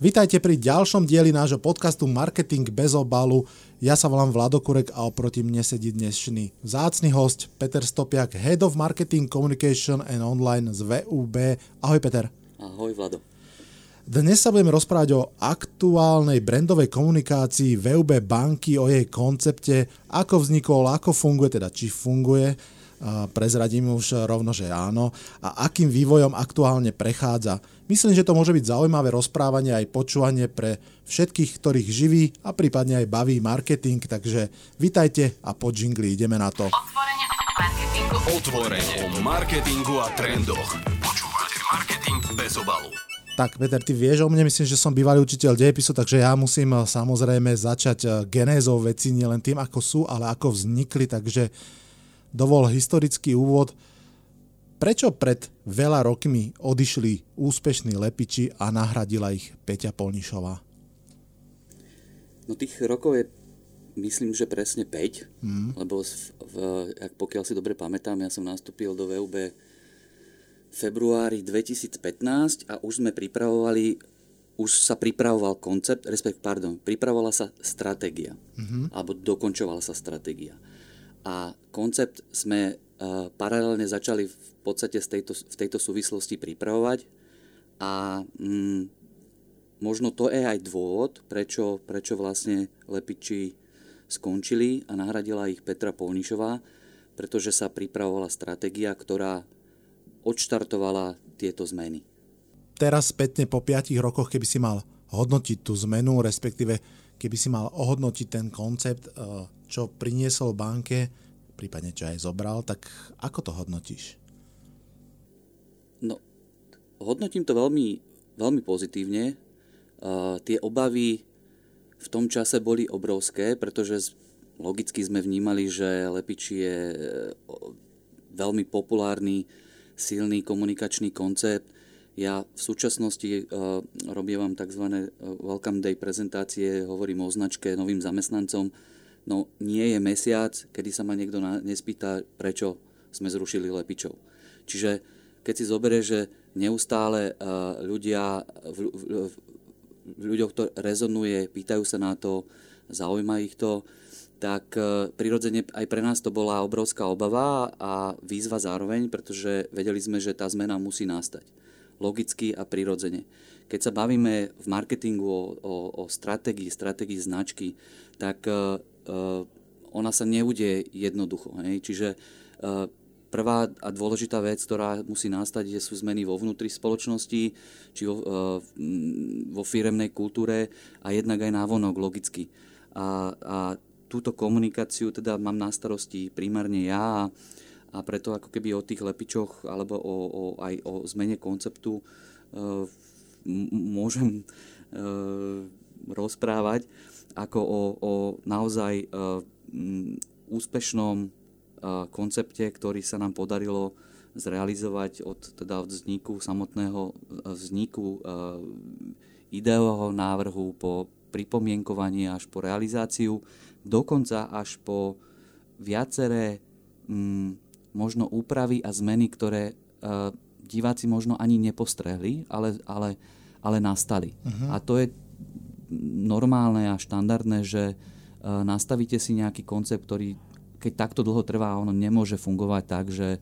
Vítajte pri ďalšom dieli nášho podcastu Marketing bez obalu. Ja sa volám Vlado Kurek a oproti mne sedí dnešný vzácny host Peter Stopiak, Head of Marketing Communication and Online z VUB. Ahoj Peter. Ahoj Vlado. Dnes sa budeme rozprávať o aktuálnej brandovej komunikácii VUB banky, o jej koncepte, ako vznikol, ako funguje, teda či funguje, prezradím už rovno, že áno, a akým vývojom aktuálne prechádza. Myslím, že to môže byť zaujímavé rozprávanie aj počúvanie pre všetkých, ktorých živí a prípadne aj baví marketing, takže vitajte a po džingli ideme na to. Otvorenie o marketingu. Otvorenie o marketingu a trendoch. Počúvate marketing bez obalu. Tak, Peter, ty vieš o mne, myslím, že som bývalý učiteľ dejepisu, takže ja musím eh, samozrejme začať eh, genézou veci, nielen tým, ako sú, ale ako vznikli, takže dovol historický úvod. Prečo pred veľa rokmi odišli úspešní lepiči a nahradila ich Peťa Polnišová? No tých rokov je myslím, že presne 5, mm. lebo v, v, ak pokiaľ si dobre pamätám, ja som nastúpil do VUB februári 2015 a už sme pripravovali, už sa pripravoval koncept, respekt, pardon, pripravovala sa stratégia, mm-hmm. alebo dokončovala sa stratégia. A koncept sme uh, paralelne začali v podstate z tejto, v tejto súvislosti pripravovať a mm, možno to je aj dôvod, prečo, prečo vlastne Lepiči skončili a nahradila ich Petra Polnišová, pretože sa pripravovala stratégia, ktorá odštartovala tieto zmeny. Teraz spätne po 5 rokoch, keby si mal hodnotiť tú zmenu, respektíve keby si mal ohodnotiť ten koncept, eh, čo priniesol banke, prípadne čo aj zobral, tak ako to hodnotíš? No, hodnotím to veľmi, veľmi pozitívne. Uh, tie obavy v tom čase boli obrovské, pretože logicky sme vnímali, že Lepiči je eh, veľmi populárny silný komunikačný koncept. Ja v súčasnosti uh, robievam tzv. Eh, welcome day prezentácie, hovorím o značke novým zamestnancom. No nie je mesiac, kedy sa ma niekto na, nespýta, prečo sme zrušili lepičov. Čiže keď si zoberie, že neustále uh, ľudia, v, v, v ľuďoch to rezonuje, pýtajú sa na to, zaujíma ich to, tak e, prirodzene aj pre nás to bola obrovská obava a výzva zároveň, pretože vedeli sme, že tá zmena musí nastať. Logicky a prirodzene. Keď sa bavíme v marketingu o, o, o stratégii, stratégii značky, tak uh, ona sa neudeje jednoducho. Hej? Čiže uh, prvá a dôležitá vec, ktorá musí nastať, sú zmeny vo vnútri spoločnosti, či vo, uh, vo firemnej kultúre a jednak aj návonok logicky. A, a túto komunikáciu teda mám na starosti primárne ja a, a preto ako keby o tých lepičoch alebo o, o, aj o zmene konceptu e, môžem e, rozprávať ako o, o naozaj e, úspešnom e, koncepte, ktorý sa nám podarilo zrealizovať od, teda vzniku samotného e, vzniku e, ideového návrhu po pripomienkovanie až po realizáciu dokonca až po viaceré mm, možno úpravy a zmeny, ktoré uh, diváci možno ani nepostrehli, ale, ale, ale nastali. Uh-huh. A to je normálne a štandardné, že uh, nastavíte si nejaký koncept, ktorý keď takto dlho trvá, ono nemôže fungovať tak, že,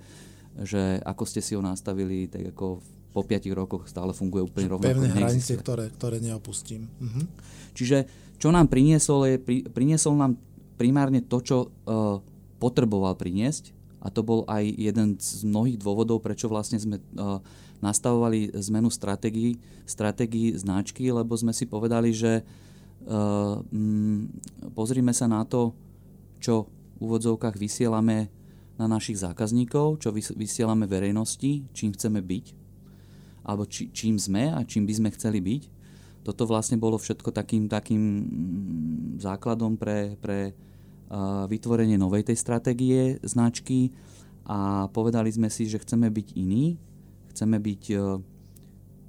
že ako ste si ho nastavili, tak ako po 5 rokoch stále funguje úplne rovnako. Pevné hranice, ktoré, ktoré neopustím. Uh-huh. Čiže čo nám priniesol, je, pri, priniesol nám primárne to, čo uh, potreboval priniesť a to bol aj jeden z mnohých dôvodov, prečo vlastne sme uh, nastavovali zmenu stratégií, stratégií značky, lebo sme si povedali, že uh, mm, pozrime sa na to, čo úvodzovkách vysielame na našich zákazníkov, čo vysielame verejnosti, čím chceme byť, alebo či, čím sme a čím by sme chceli byť. Toto vlastne bolo všetko takým, takým mm, základom pre, pre vytvorenie novej tej stratégie značky. A povedali sme si, že chceme byť iní, chceme byť uh,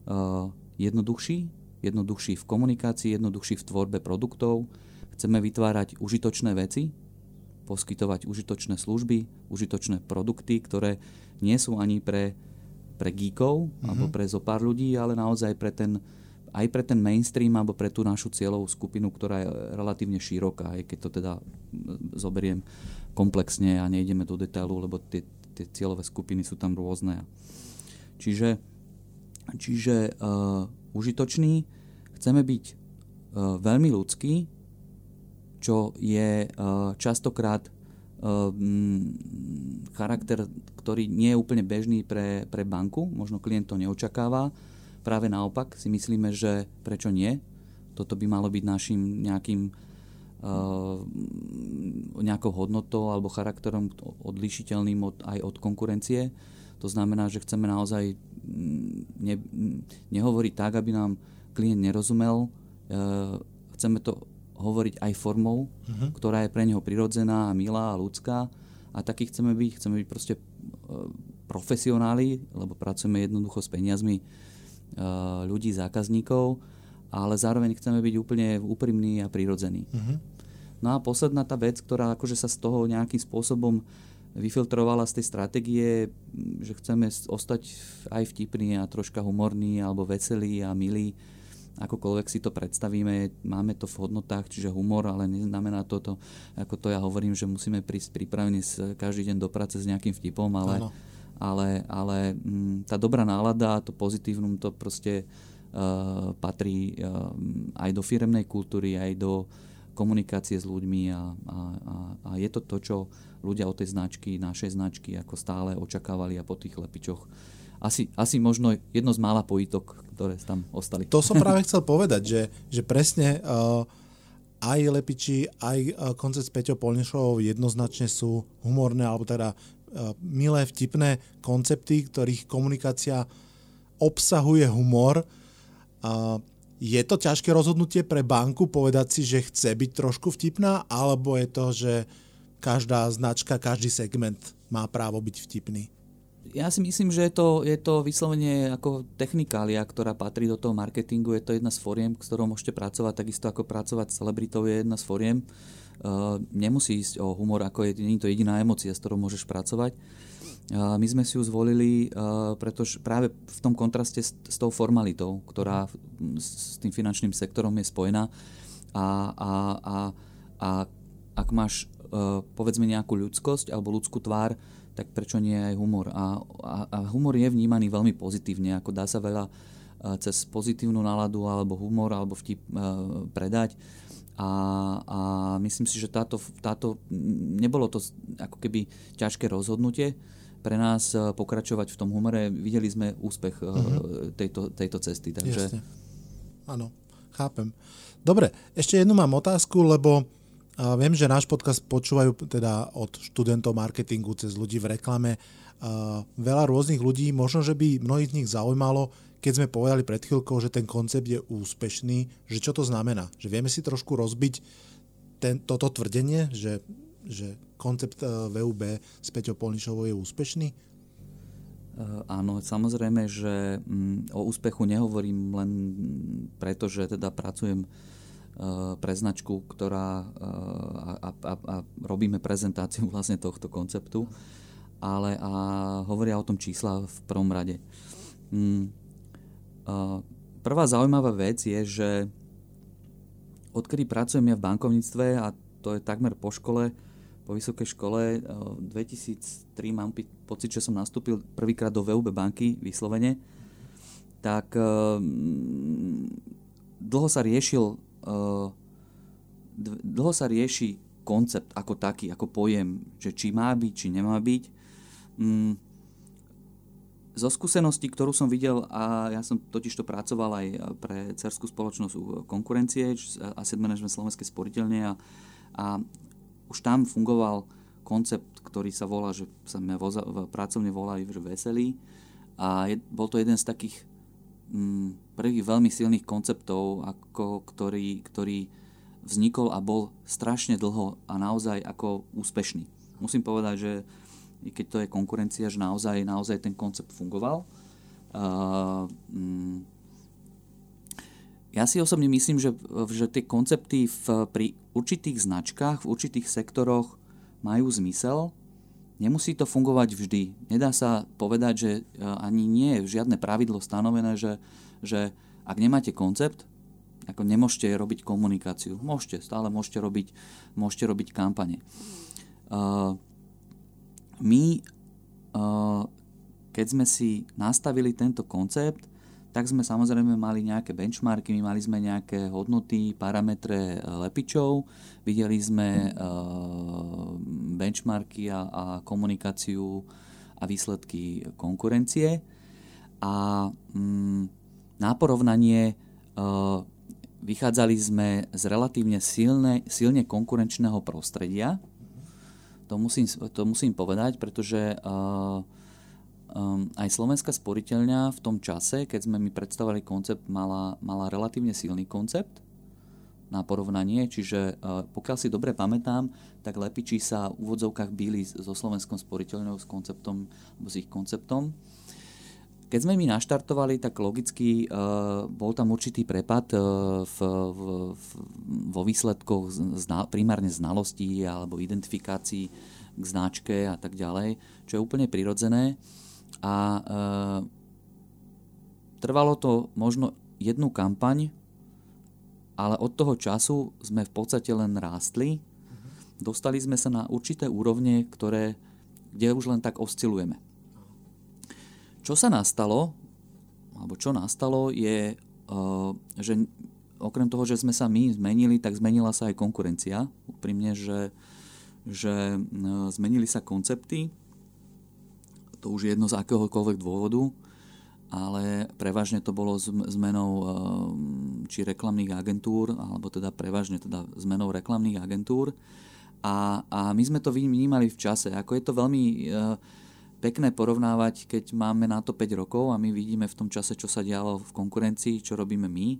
uh, jednoduchší, jednoduchší v komunikácii, jednoduchší v tvorbe produktov, chceme vytvárať užitočné veci, poskytovať užitočné služby, užitočné produkty, ktoré nie sú ani pre, pre geekov mm-hmm. alebo pre zo pár ľudí, ale naozaj pre ten aj pre ten mainstream alebo pre tú našu cieľovú skupinu, ktorá je relatívne široká, aj keď to teda zoberiem komplexne a nejdeme do detailu, lebo tie, tie cieľové skupiny sú tam rôzne. Čiže, čiže uh, užitočný, chceme byť uh, veľmi ľudský, čo je uh, častokrát uh, charakter, ktorý nie je úplne bežný pre, pre banku, možno klient to neočakáva, Práve naopak si myslíme, že prečo nie? Toto by malo byť našim nejakým uh, nejakou hodnotou alebo charakterom odlišiteľným od, aj od konkurencie. To znamená, že chceme naozaj mm, ne, nehovoriť tak, aby nám klient nerozumel. Chceme to hovoriť aj formou, uh-huh. ktorá je pre neho prirodzená, milá a ľudská. A taký chceme byť. Chceme byť proste uh, profesionáli, lebo pracujeme jednoducho s peniazmi Eh, ľudí, zákazníkov, ale zároveň chceme byť úplne úprimní a prirodzení. Uh-huh. No a posledná tá vec, ktorá akože sa z toho nejakým spôsobom vyfiltrovala z tej stratégie, že chceme ostať aj vtipný a troška humorný alebo veselý a milý, akokoľvek si to predstavíme, máme to v hodnotách, čiže humor, ale neznamená to, to ako to ja hovorím, že musíme prísť pripravení každý deň do práce s nejakým vtipom, ale ano ale, ale m, mm, tá dobrá nálada, to pozitívnum, to proste uh, patrí uh, aj do firemnej kultúry, aj do komunikácie s ľuďmi a, a, a, a je to to, čo ľudia od tej značky, našej značky ako stále očakávali a po tých lepičoch asi, asi možno jedno z mála pojitok, ktoré tam ostali. To som práve chcel povedať, že, že presne uh, aj Lepiči, aj uh, koncert s Peťou Polnešovou jednoznačne sú humorné, alebo teda E, milé, vtipné koncepty, ktorých komunikácia obsahuje humor. Je to ťažké rozhodnutie pre banku povedať si, že chce byť trošku vtipná, alebo je to, že každá značka, každý segment má právo byť vtipný? Ja si myslím, že je to, je to vyslovene ako technikália, ktorá patrí do toho marketingu. Je to jedna z foriem, s ktorou môžete pracovať, takisto ako pracovať s celebritou je jedna z foriem. Uh, nemusí ísť o humor, ako je, nie je to jediná emocia, s ktorou môžeš pracovať. Uh, my sme si ju zvolili, uh, pretože práve v tom kontraste s, s tou formalitou, ktorá s tým finančným sektorom je spojená a, a, a, a ak máš povedzme nejakú ľudskosť alebo ľudskú tvár, tak prečo nie aj humor? A, a, a humor je vnímaný veľmi pozitívne, ako dá sa veľa cez pozitívnu náladu alebo humor alebo vtip predať a, a myslím si, že táto, táto, nebolo to ako keby ťažké rozhodnutie pre nás e, pokračovať v tom humore. Videli sme úspech uh-huh. tejto, tejto cesty. Takže... Jasne. Áno, chápem. Dobre, ešte jednu mám otázku, lebo viem, že náš podcast počúvajú teda od študentov marketingu cez ľudí v reklame. Veľa rôznych ľudí, možno, že by mnohých z nich zaujímalo, keď sme povedali pred chvíľkou, že ten koncept je úspešný, že čo to znamená? Že vieme si trošku rozbiť ten, toto tvrdenie, že, že koncept eh, VUB s Peťou Polnišovou je úspešný? Uh, áno, samozrejme, že um, o úspechu nehovorím len preto, že teda pracujem pre značku, ktorá uh, a, a, a robíme prezentáciu vlastne tohto konceptu, ale a hovoria o tom čísla v prvom rade. Um, Prvá zaujímavá vec je, že odkedy pracujem ja v bankovníctve a to je takmer po škole, po vysokej škole, 2003 mám pocit, že som nastúpil prvýkrát do VUB banky vyslovene, tak dlho sa riešil dlho sa rieši koncept ako taký, ako pojem, že či má byť, či nemá byť. Mm, zo skúseností, ktorú som videl, a ja som totiž to pracoval aj pre cerskú spoločnosť konkurencie, Asset Management Slovenskej sporiteľne a, a už tam fungoval koncept, ktorý sa volá, že sa mňa voza, pracovne volá že veselý a je, bol to jeden z takých prvých veľmi silných konceptov, ako, ktorý, ktorý vznikol a bol strašne dlho a naozaj ako úspešný. Musím povedať, že i keď to je konkurencia, že naozaj, naozaj ten koncept fungoval. Uh, mm, ja si osobne myslím, že, že tie koncepty v, pri určitých značkách, v určitých sektoroch majú zmysel. Nemusí to fungovať vždy. Nedá sa povedať, že ani nie je žiadne pravidlo stanovené, že, že ak nemáte koncept, ako nemôžete robiť komunikáciu. Môžete, stále môžete robiť, môžete robiť kampane. Uh, my, uh, keď sme si nastavili tento koncept, tak sme samozrejme mali nejaké benchmarky, my mali sme nejaké hodnoty, parametre lepičov, videli sme uh, benchmarky a, a komunikáciu a výsledky konkurencie a um, na porovnanie uh, vychádzali sme z relatívne silne, silne konkurenčného prostredia. To musím, to musím povedať, pretože uh, Um, aj Slovenská sporiteľňa v tom čase, keď sme mi predstavovali koncept, mala, mala relatívne silný koncept na porovnanie, čiže uh, pokiaľ si dobre pamätám, tak Lepiči sa v úvodzovkách byli so Slovenskou sporiteľňou s konceptom, s ich konceptom. Keď sme my naštartovali, tak logicky uh, bol tam určitý prepad uh, v, v, v, vo výsledkoch zna, primárne znalostí alebo identifikácií k značke a tak ďalej, čo je úplne prirodzené. A e, trvalo to možno jednu kampaň, ale od toho času sme v podstate len rástli. Dostali sme sa na určité úrovne, ktoré, kde už len tak oscilujeme. Čo sa nastalo, alebo čo nastalo, je, e, že okrem toho, že sme sa my zmenili, tak zmenila sa aj konkurencia. Úprimne, že, že e, zmenili sa koncepty, to už je jedno z akéhokoľvek dôvodu, ale prevažne to bolo zmenou eh, či reklamných agentúr, alebo teda prevažne teda zmenou reklamných agentúr. A, a my sme to vnímali v čase. Ako je to veľmi e, pekné porovnávať, keď máme na to 5 rokov a my vidíme v tom čase, čo sa dialo v konkurencii, čo robíme my. E,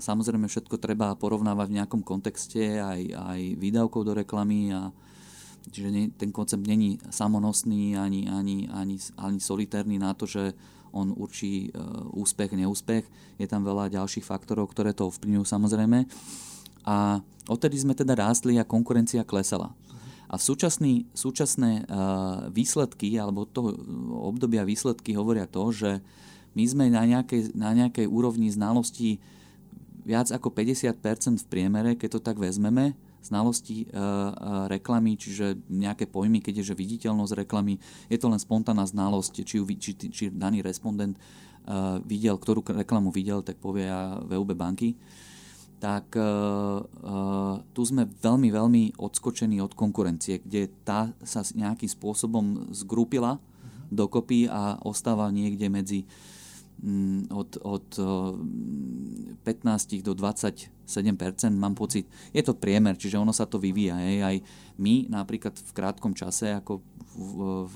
samozrejme všetko treba porovnávať v nejakom kontexte, aj, aj výdavkov do reklamy a, Čiže nie, ten koncept není samonosný ani, ani, ani, ani solitárny na to, že on určí e, úspech, neúspech. Je tam veľa ďalších faktorov, ktoré to ovplyvňujú samozrejme. A odtedy sme teda rástli a konkurencia klesala. A súčasný, súčasné uh, výsledky, alebo toho obdobia výsledky hovoria to, že my sme na nejakej, na nejakej úrovni znalosti viac ako 50% v priemere, keď to tak vezmeme, znalosti uh, reklamy, čiže nejaké pojmy, keď je že viditeľnosť reklamy, je to len spontánna znalosť, či, či, či daný respondent uh, videl, ktorú reklamu videl, tak povie ja VUB banky, tak tu sme veľmi, veľmi odskočení od konkurencie, kde tá sa nejakým spôsobom zgrupila uh-huh. dokopy a ostáva niekde medzi Mm, od, od 15 do 27 mám pocit. Je to priemer, čiže ono sa to vyvíja. Hej. Aj my napríklad v krátkom čase, ako v, v,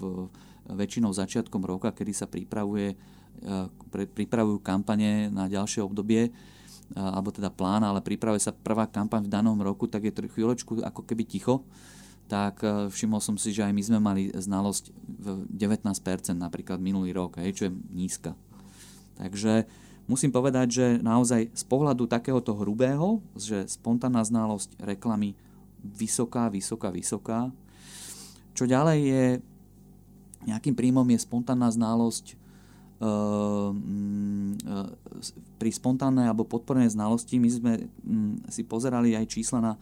väčšinou začiatkom roka, kedy sa pripravuje, e, pripravujú kampane na ďalšie obdobie, e, alebo teda plán, ale pripravuje sa prvá kampaň v danom roku, tak je chvíľočku ako keby ticho tak e, všimol som si, že aj my sme mali znalosť v 19% napríklad minulý rok, hej, čo je nízka. Takže musím povedať, že naozaj z pohľadu takéhoto hrubého, že spontánna znalosť reklamy vysoká, vysoká, vysoká. Čo ďalej je, nejakým príjmom je spontánna znalosť Uh, uh, pri spontánnej alebo podpornej znalosti my sme um, si pozerali aj čísla na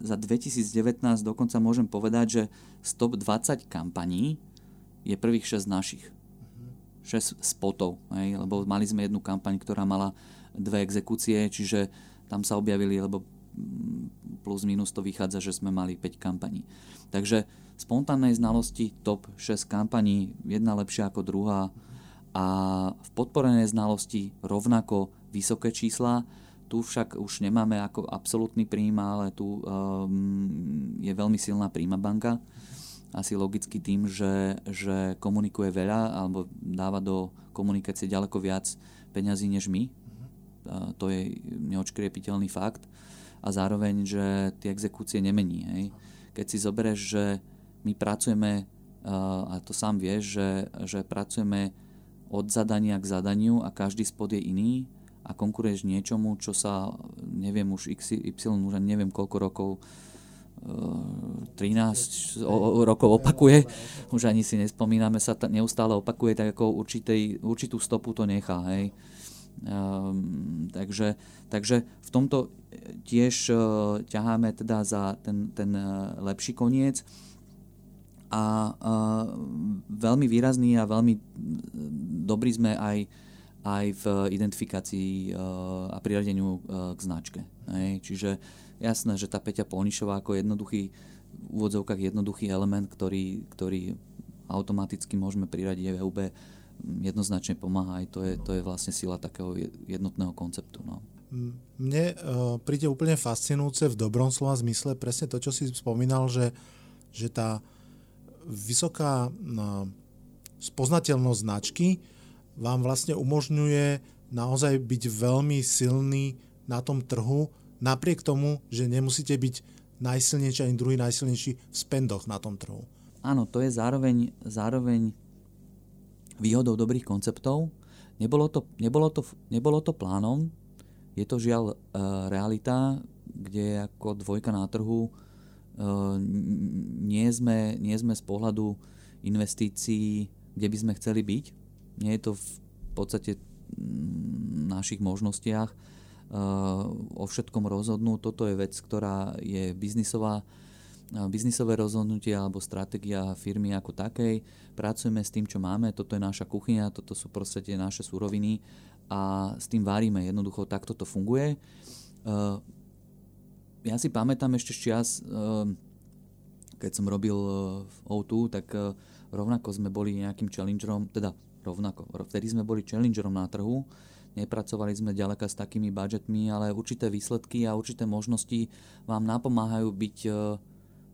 za 2019 dokonca môžem povedať, že z top 20 kampaní je prvých 6 našich. 6 spotov, hej, lebo mali sme jednu kampaň, ktorá mala dve exekúcie, čiže tam sa objavili, lebo plus minus to vychádza, že sme mali 5 kampaní. Takže spontánnej znalosti top 6 kampaní, jedna lepšia ako druhá a v podporenej znalosti rovnako vysoké čísla, tu však už nemáme ako absolútny príjma, ale tu um, je veľmi silná príjma banka asi logicky tým, že, že komunikuje veľa alebo dáva do komunikácie ďaleko viac peňazí než my. A to je neočkriepiteľný fakt. A zároveň, že tie exekúcie nemení. Hej. Keď si zoberieš, že my pracujeme, a to sám vieš, že, že pracujeme od zadania k zadaniu a každý spod je iný a konkuruješ niečomu, čo sa, neviem už už neviem koľko rokov 13 rokov opakuje, už ani si nespomíname, sa neustále opakuje, tak ako určitej, určitú stopu to nechá. Hej. Um, takže, takže v tomto tiež uh, ťaháme teda za ten, ten uh, lepší koniec a uh, veľmi výrazný a veľmi dobrý sme aj, aj v identifikácii uh, a priradeniu uh, k značke. Hej. Čiže jasné, že tá Peťa Polnišová ako jednoduchý v úvodzovkách jednoduchý element, ktorý, ktorý automaticky môžeme priradiť VUB, jednoznačne pomáha. Aj to je, to je vlastne sila takého jednotného konceptu. No. Mne uh, príde úplne fascinujúce v dobrom slova zmysle presne to, čo si spomínal, že, že tá vysoká uh, spoznateľnosť značky vám vlastne umožňuje naozaj byť veľmi silný na tom trhu, napriek tomu, že nemusíte byť najsilnejší ani druhý najsilnejší v spendoch na tom trhu. Áno, to je zároveň, zároveň výhodou dobrých konceptov. Nebolo to, nebolo to, nebolo to plánom, je to žiaľ uh, realita, kde ako dvojka na trhu uh, nie, sme, nie sme z pohľadu investícií, kde by sme chceli byť. Nie je to v podstate v našich možnostiach o všetkom rozhodnúť. Toto je vec, ktorá je biznisová biznisové rozhodnutie alebo stratégia firmy ako takej. Pracujeme s tým, čo máme, toto je naša kuchyňa, toto sú proste tie naše suroviny a s tým varíme. Jednoducho takto to funguje. Uh, ja si pamätám ešte čas, uh, keď som robil v O2, tak rovnako sme boli nejakým challengerom, teda rovnako, vtedy sme boli challengerom na trhu, nepracovali sme ďaleka s takými budžetmi, ale určité výsledky a určité možnosti vám napomáhajú byť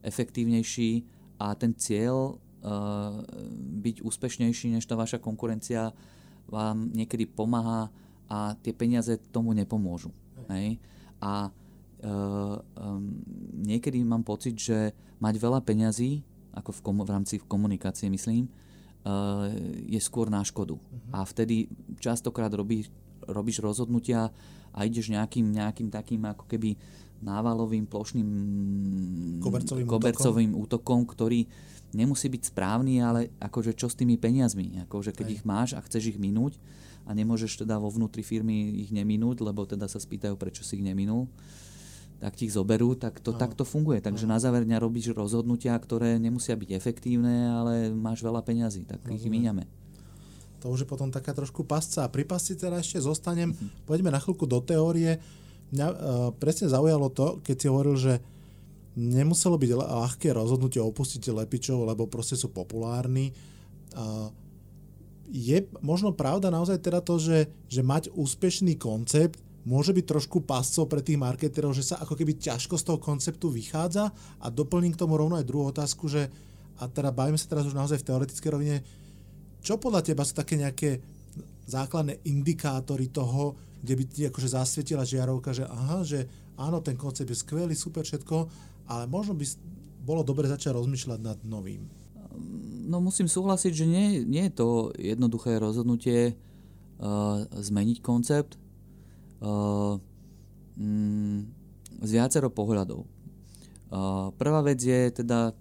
efektívnejší a ten cieľ uh, byť úspešnejší než tá vaša konkurencia vám niekedy pomáha a tie peniaze tomu nepomôžu. Hej? A uh, um, niekedy mám pocit, že mať veľa peňazí, ako v, komu- v rámci komunikácie myslím, uh, je skôr na škodu. Uh-huh. A vtedy častokrát robí, robíš rozhodnutia a ideš nejakým, nejakým takým ako keby návalovým plošným kobercovým, kobercovým útokom. útokom, ktorý nemusí byť správny, ale akože čo s tými peniazmi? Akože keď Aj. ich máš a chceš ich minúť a nemôžeš teda vo vnútri firmy ich neminúť, lebo teda sa spýtajú, prečo si ich neminul, tak ti ich zoberú, tak to takto funguje. Takže Aha. na záver dňa robíš rozhodnutia, ktoré nemusia byť efektívne, ale máš veľa peňazí, tak Rozumiem. ich míňame. To už je potom taká trošku pasca. A pri pasci teda ešte zostanem. Uh-huh. Poďme na chvíľku do teórie mňa uh, presne zaujalo to, keď si hovoril, že nemuselo byť ľahké rozhodnutie opustiť lepičov, lebo proste sú populárni. Uh, je možno pravda naozaj teda to, že, že mať úspešný koncept môže byť trošku pascov pre tých marketerov, že sa ako keby ťažko z toho konceptu vychádza a doplním k tomu rovno aj druhú otázku, že a teda bavíme sa teraz už naozaj v teoretickej rovine, čo podľa teba sú také nejaké základné indikátory toho, kde by ti akože zasvietila žiarovka, že aha, že áno, ten koncept je skvelý, super všetko, ale možno by bolo dobre začať rozmýšľať nad novým. No musím súhlasiť, že nie, nie je to jednoduché rozhodnutie uh, zmeniť koncept uh, mm, z viacero pohľadov. Uh, prvá vec je teda,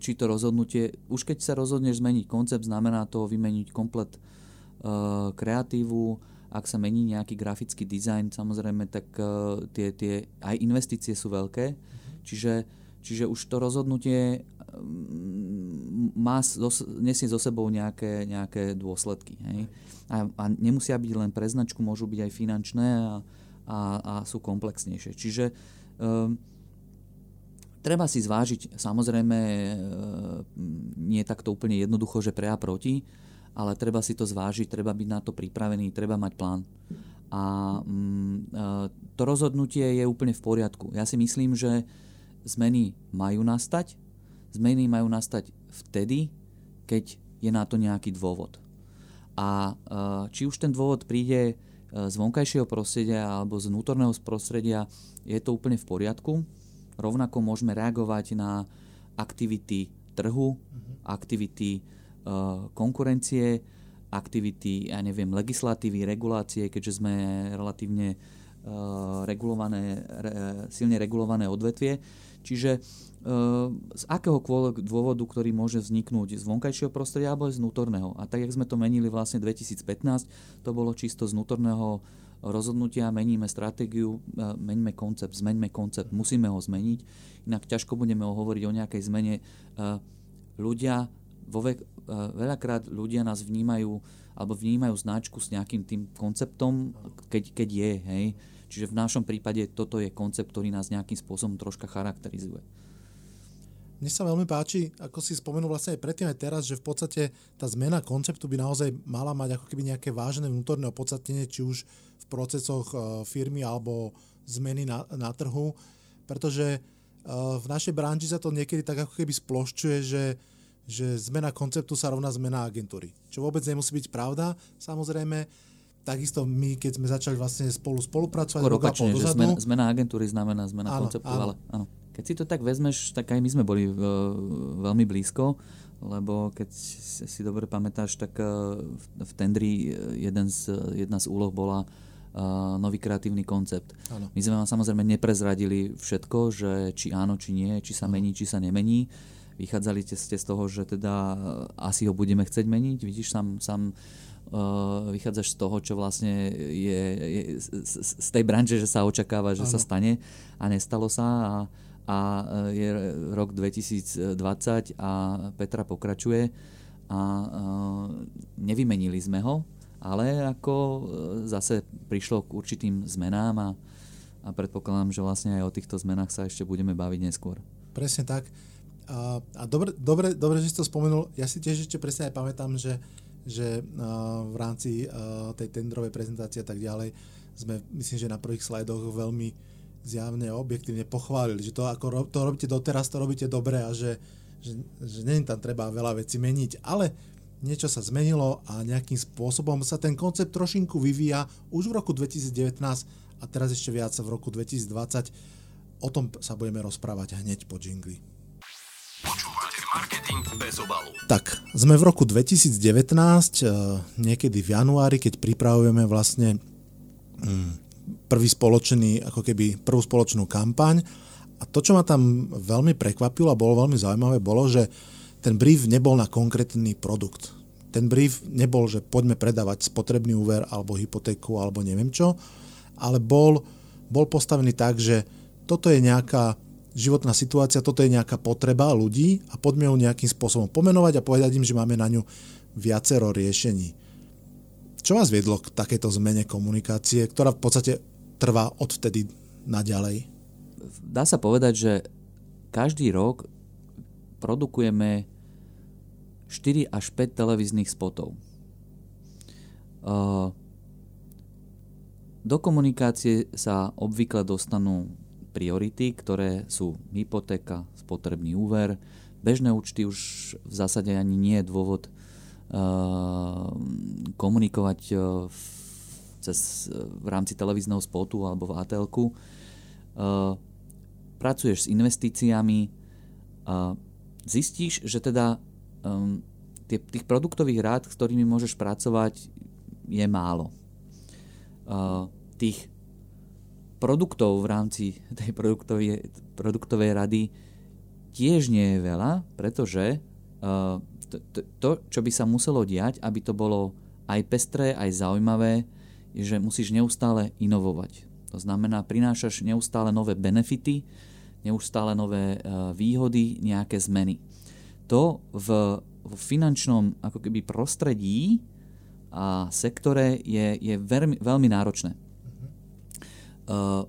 či to rozhodnutie, už keď sa rozhodneš zmeniť koncept, znamená to vymeniť komplet uh, kreatívu, ak sa mení nejaký grafický dizajn, samozrejme, tak uh, tie, tie aj investície sú veľké, čiže, čiže už to rozhodnutie um, má, nesie so sebou nejaké, nejaké dôsledky. Hej? A, a nemusia byť len pre značku, môžu byť aj finančné a, a, a sú komplexnejšie. Čiže um, treba si zvážiť, samozrejme, uh, nie je takto úplne jednoducho, že pre a proti, ale treba si to zvážiť, treba byť na to pripravený, treba mať plán. A e, to rozhodnutie je úplne v poriadku. Ja si myslím, že zmeny majú nastať. Zmeny majú nastať vtedy, keď je na to nejaký dôvod. A e, či už ten dôvod príde e, z vonkajšieho prostredia alebo z vnútorného prostredia, je to úplne v poriadku. Rovnako môžeme reagovať na aktivity trhu, mhm. aktivity Eh, konkurencie, aktivity, ja neviem, legislatívy, regulácie, keďže sme relatívne regulované, silne regulované odvetvie. Čiže z akéhokoľvek dôvodu, ktorý môže vzniknúť z vonkajšieho prostredia alebo z vnútorného. A tak, jak sme to menili vlastne 2015, to bolo čisto z vnútorného rozhodnutia, meníme stratégiu, meníme koncept, zmeňme koncept, musíme ho zmeniť, inak ťažko budeme hovoriť o nejakej zmene. Ľudia, vo vek, veľakrát ľudia nás vnímajú alebo vnímajú značku s nejakým tým konceptom, keď, keď je, hej. Čiže v našom prípade toto je koncept, ktorý nás nejakým spôsobom troška charakterizuje. Mne sa veľmi páči, ako si spomenul vlastne aj predtým aj teraz, že v podstate tá zmena konceptu by naozaj mala mať ako keby nejaké vážne vnútorné opodstatnenie, či už v procesoch e, firmy alebo zmeny na, na trhu, pretože e, v našej branži sa to niekedy tak ako keby splošťuje, že, že zmena konceptu sa rovná zmena agentúry. Čo vôbec nemusí byť pravda, samozrejme, takisto my, keď sme začali vlastne spolu spolupracovať, Skôr opačne, že zmena, zmena agentúry znamená zmena áno, konceptu, áno. ale áno. Keď si to tak vezmeš, tak aj my sme boli uh, veľmi blízko, lebo keď si dobre pamätáš, tak uh, v tendri jeden z, jedna z úloh bola uh, nový kreatívny koncept. Ano. My sme vám samozrejme neprezradili všetko, že či áno, či nie, či sa mení, či sa nemení. Vychádzali ste z toho, že teda asi ho budeme chcieť meniť. Vidíš, sám, sám uh, vychádzaš z toho, čo vlastne je, je z, z tej branže, že sa očakáva, že ano. sa stane a nestalo sa a a e, je rok 2020 a Petra pokračuje a e, nevymenili sme ho, ale ako e, zase prišlo k určitým zmenám a, a predpokladám, že vlastne aj o týchto zmenách sa ešte budeme baviť neskôr. Presne tak. A, a dobre, dobre, dobre, že si to spomenul. Ja si tiež ešte presne aj pamätám, že, že v rámci tej tendrovej prezentácie a tak ďalej sme, myslím, že na prvých slajdoch veľmi zjavne objektívne pochválili, že to ako to robíte doteraz, to robíte dobre a že, že, že není tam treba veľa vecí meniť, ale niečo sa zmenilo a nejakým spôsobom sa ten koncept trošinku vyvíja už v roku 2019 a teraz ešte viac v roku 2020. O tom sa budeme rozprávať hneď po. Počúvate marketing bez obalu. Tak, sme v roku 2019, eh, niekedy v januári, keď pripravujeme vlastne hm, prvý spoločný, ako keby prvú spoločnú kampaň. A to, čo ma tam veľmi prekvapilo a bolo veľmi zaujímavé, bolo, že ten brief nebol na konkrétny produkt. Ten brief nebol, že poďme predávať spotrebný úver alebo hypotéku alebo neviem čo, ale bol, bol postavený tak, že toto je nejaká životná situácia, toto je nejaká potreba ľudí a poďme ju nejakým spôsobom pomenovať a povedať im, že máme na ňu viacero riešení. Čo vás viedlo k takejto zmene komunikácie, ktorá v podstate trvá odvtedy naďalej? Dá sa povedať, že každý rok produkujeme 4 až 5 televíznych spotov. Do komunikácie sa obvykle dostanú priority, ktoré sú hypotéka, spotrebný úver, bežné účty už v zásade ani nie je dôvod komunikovať v, cez, e, v rámci televízneho spotu alebo v atl ehm, pracuješ s investíciami, zistíš, že teda um, tých produktových rád, s ktorými môžeš pracovať, je málo. Uh, tých produktov v rámci tej produktovej, produktovej rady tiež nie je veľa, pretože uh, to, to, čo by sa muselo diať, aby to bolo aj pestré, aj zaujímavé, že musíš neustále inovovať. To znamená, prinášaš neustále nové benefity, neustále nové uh, výhody, nejaké zmeny. To v, v finančnom ako keby prostredí a sektore je, je veľmi, veľmi náročné. Uh,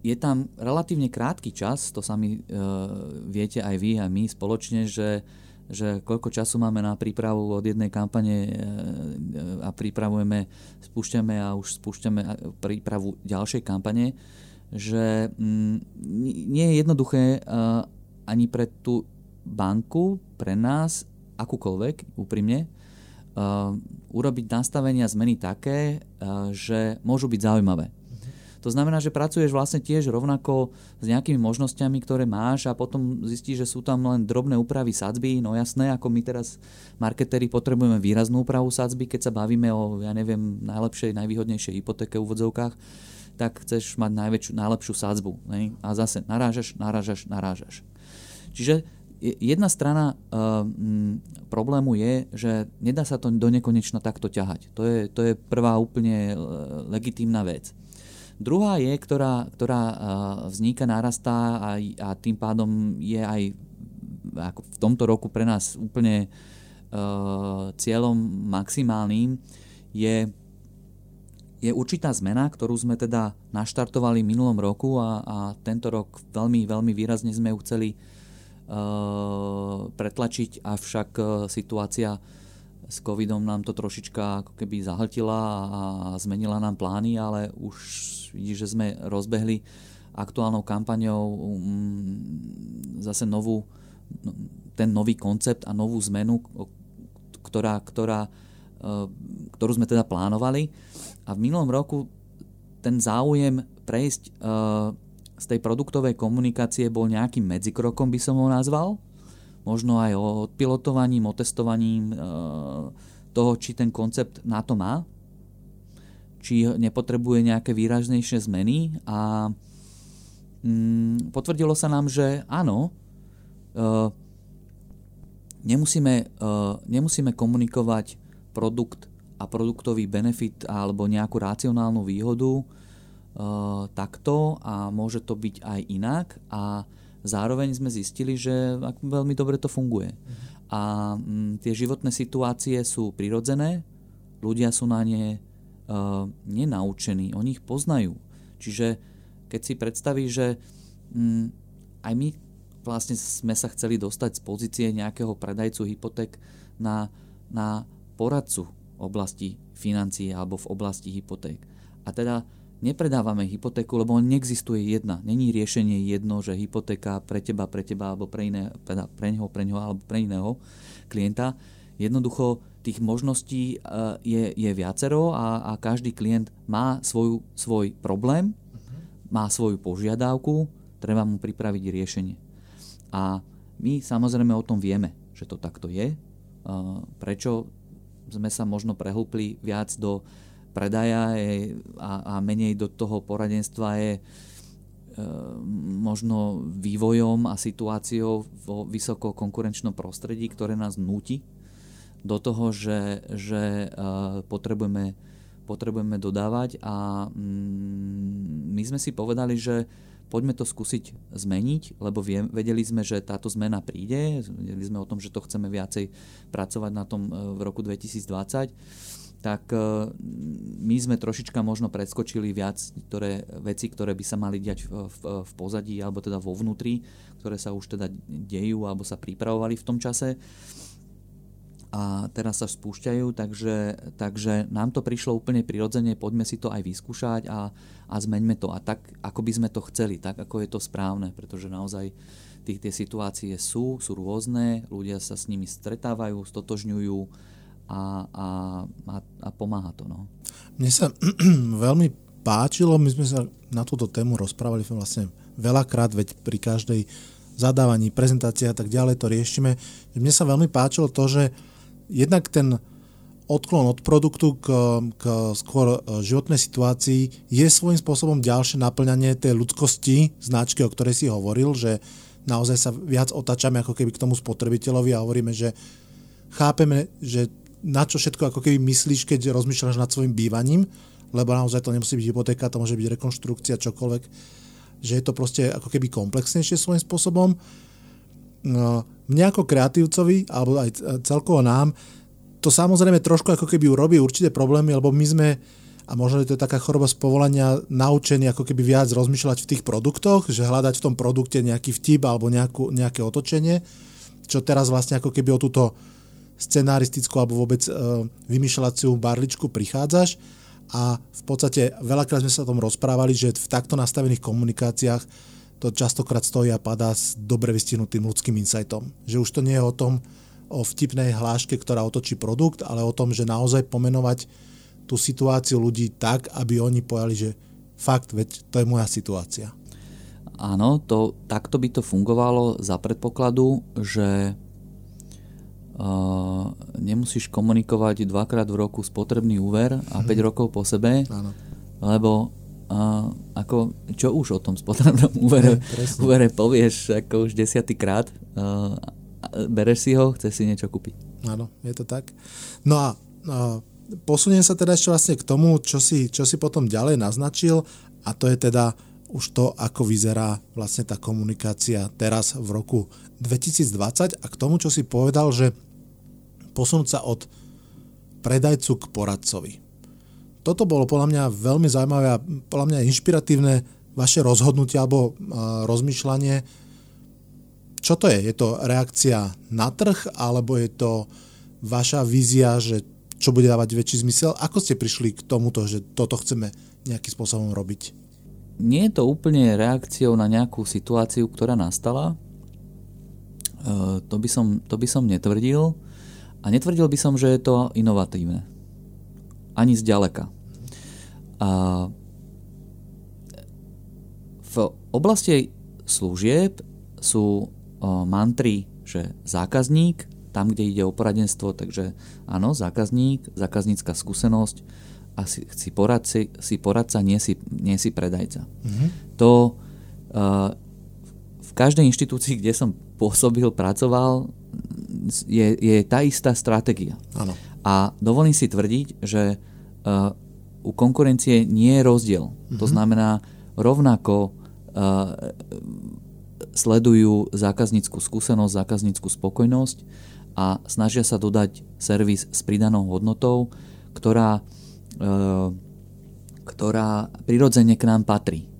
je tam relatívne krátky čas, to sami uh, viete aj vy a my spoločne, že že koľko času máme na prípravu od jednej kampane e, a pripravujeme, spúšťame a už spúšťame prípravu ďalšej kampane, že mm, nie je jednoduché e, ani pre tú banku, pre nás, akúkoľvek, úprimne, e, urobiť nastavenia zmeny také, že môžu byť zaujímavé. To znamená, že pracuješ vlastne tiež rovnako s nejakými možnosťami, ktoré máš a potom zistíš, že sú tam len drobné úpravy sadzby. No jasné, ako my teraz marketeri potrebujeme výraznú úpravu sadzby, keď sa bavíme o, ja neviem, najlepšej, najvýhodnejšej hypotéke v úvodzovkách tak chceš mať najväčšiu, najlepšiu sadzbu. Ne? A zase narážaš, narážaš, narážaš. Čiže jedna strana uh, m, problému je, že nedá sa to do nekonečna takto ťahať. To je, to je prvá úplne uh, legitímna vec. Druhá je, ktorá, ktorá uh, vzniká, narastá a, a tým pádom je aj ako v tomto roku pre nás úplne uh, cieľom maximálnym, je, je určitá zmena, ktorú sme teda naštartovali minulom roku a, a tento rok veľmi, veľmi výrazne sme ju chceli uh, pretlačiť, avšak uh, situácia s covidom nám to trošička ako keby zahltila a zmenila nám plány, ale už vidíš, že sme rozbehli aktuálnou kampaňou um, zase novú, no, ten nový koncept a novú zmenu, ktorá, ktorá, uh, ktorú sme teda plánovali. A v minulom roku ten záujem prejsť uh, z tej produktovej komunikácie bol nejakým medzikrokom, by som ho nazval, možno aj o odpilotovaním, o testovaním e, toho, či ten koncept na to má, či nepotrebuje nejaké výraznejšie zmeny a mm, potvrdilo sa nám, že áno, e, nemusíme, e, nemusíme komunikovať produkt a produktový benefit alebo nejakú racionálnu výhodu takto a môže to byť aj inak a zároveň sme zistili, že veľmi dobre to funguje. Uh-huh. A m, mm, tie životné situácie sú prirodzené, ľudia sú na ne uh, nenaučení, oni ich poznajú. Čiže keď si predstavíš, že m, mm, aj my vlastne sme sa chceli dostať z pozície nejakého predajcu hypoték na, na poradcu oblasti financií alebo v oblasti hypoték. A teda nepredávame hypotéku, lebo neexistuje jedna. Není riešenie jedno, že hypotéka pre teba, pre teba alebo pre, iné, teda pre neho, pre neho alebo pre iného klienta. Jednoducho tých možností e, je, je viacero a, a každý klient má svoju, svoj problém, má svoju požiadavku, treba mu pripraviť riešenie. A my samozrejme o tom vieme, že to takto je. E, prečo sme sa možno prehlúpli viac do predaja je, a, a menej do toho poradenstva je e, možno vývojom a situáciou vo vysoko konkurenčnom prostredí, ktoré nás núti do toho, že, že e, potrebujeme, potrebujeme dodávať. A mm, my sme si povedali, že poďme to skúsiť zmeniť, lebo vedeli sme, že táto zmena príde, vedeli sme o tom, že to chceme viacej pracovať na tom e, v roku 2020 tak e, my sme trošička možno predskočili viac ktoré veci, ktoré by sa mali diať v, v, pozadí alebo teda vo vnútri, ktoré sa už teda dejú alebo sa pripravovali v tom čase a teraz sa spúšťajú, takže, takže nám to prišlo úplne prirodzene, poďme si to aj vyskúšať a, a zmeňme to. A tak, ako by sme to chceli, tak ako je to správne, pretože naozaj tých, tie situácie sú, sú rôzne, ľudia sa s nimi stretávajú, stotožňujú, a, a, a, a pomáha to. No. Mne sa veľmi páčilo, my sme sa na túto tému rozprávali vlastne veľakrát, veď pri každej zadávaní, prezentácii a tak ďalej to riešime. Mne sa veľmi páčilo to, že jednak ten odklon od produktu k, k skôr e, životnej situácii je svojím spôsobom ďalšie naplňanie tej ľudskosti značky, o ktorej si hovoril, že naozaj sa viac otačame ako keby k tomu spotrebiteľovi a hovoríme, že chápeme, že na čo všetko ako keby myslíš, keď rozmýšľaš nad svojim bývaním, lebo naozaj to nemusí byť hypotéka, to môže byť rekonštrukcia, čokoľvek, že je to proste ako keby komplexnejšie svojím spôsobom. No, mne ako kreatívcovi, alebo aj celkovo nám, to samozrejme trošku ako keby urobí určité problémy, lebo my sme, a možno je to taká choroba z povolania, naučení ako keby viac rozmýšľať v tých produktoch, že hľadať v tom produkte nejaký vtip alebo nejakú, nejaké otočenie, čo teraz vlastne ako keby o túto scenaristickú alebo vôbec e, vymýšľaciu barličku prichádzaš a v podstate veľakrát sme sa o tom rozprávali, že v takto nastavených komunikáciách to častokrát stojí a padá s dobre vystihnutým ľudským insightom. Že už to nie je o tom, o vtipnej hláške, ktorá otočí produkt, ale o tom, že naozaj pomenovať tú situáciu ľudí tak, aby oni pojali, že fakt, veď to je moja situácia. Áno, to, takto by to fungovalo za predpokladu, že nemusíš komunikovať dvakrát v roku spotrebný úver a hmm. 5 rokov po sebe, Áno. lebo a ako, čo už o tom spotrebnom úvere, úvere povieš ako už desiatýkrát, bereš si ho, chceš si niečo kúpiť. Áno, je to tak. No a uh, posuniem sa teda ešte vlastne k tomu, čo si, čo si potom ďalej naznačil a to je teda už to, ako vyzerá vlastne tá komunikácia teraz v roku 2020 a k tomu, čo si povedal, že posunúť sa od predajcu k poradcovi. Toto bolo podľa mňa veľmi zaujímavé a podľa mňa inšpiratívne vaše rozhodnutie alebo rozmýšľanie. Čo to je? Je to reakcia na trh alebo je to vaša vízia, že čo bude dávať väčší zmysel? Ako ste prišli k tomuto, že toto chceme nejakým spôsobom robiť? Nie je to úplne reakciou na nejakú situáciu, ktorá nastala. E, to by som, to by som netvrdil. A netvrdil by som, že je to inovatívne. Ani zďaleka. A v oblasti služieb sú mantry, že zákazník, tam, kde ide o poradenstvo, takže áno, zákazník, zákaznícka skúsenosť a si, si, poradci, si poradca, nie si, nie si predajca. Mm-hmm. To uh, v každej inštitúcii, kde som pôsobil, pracoval, je, je tá istá stratégia. Áno. A dovolím si tvrdiť, že uh, u konkurencie nie je rozdiel. Mm-hmm. To znamená, rovnako uh, sledujú zákazníckú skúsenosť, zákazníckú spokojnosť a snažia sa dodať servis s pridanou hodnotou, ktorá, uh, ktorá prirodzene k nám patrí.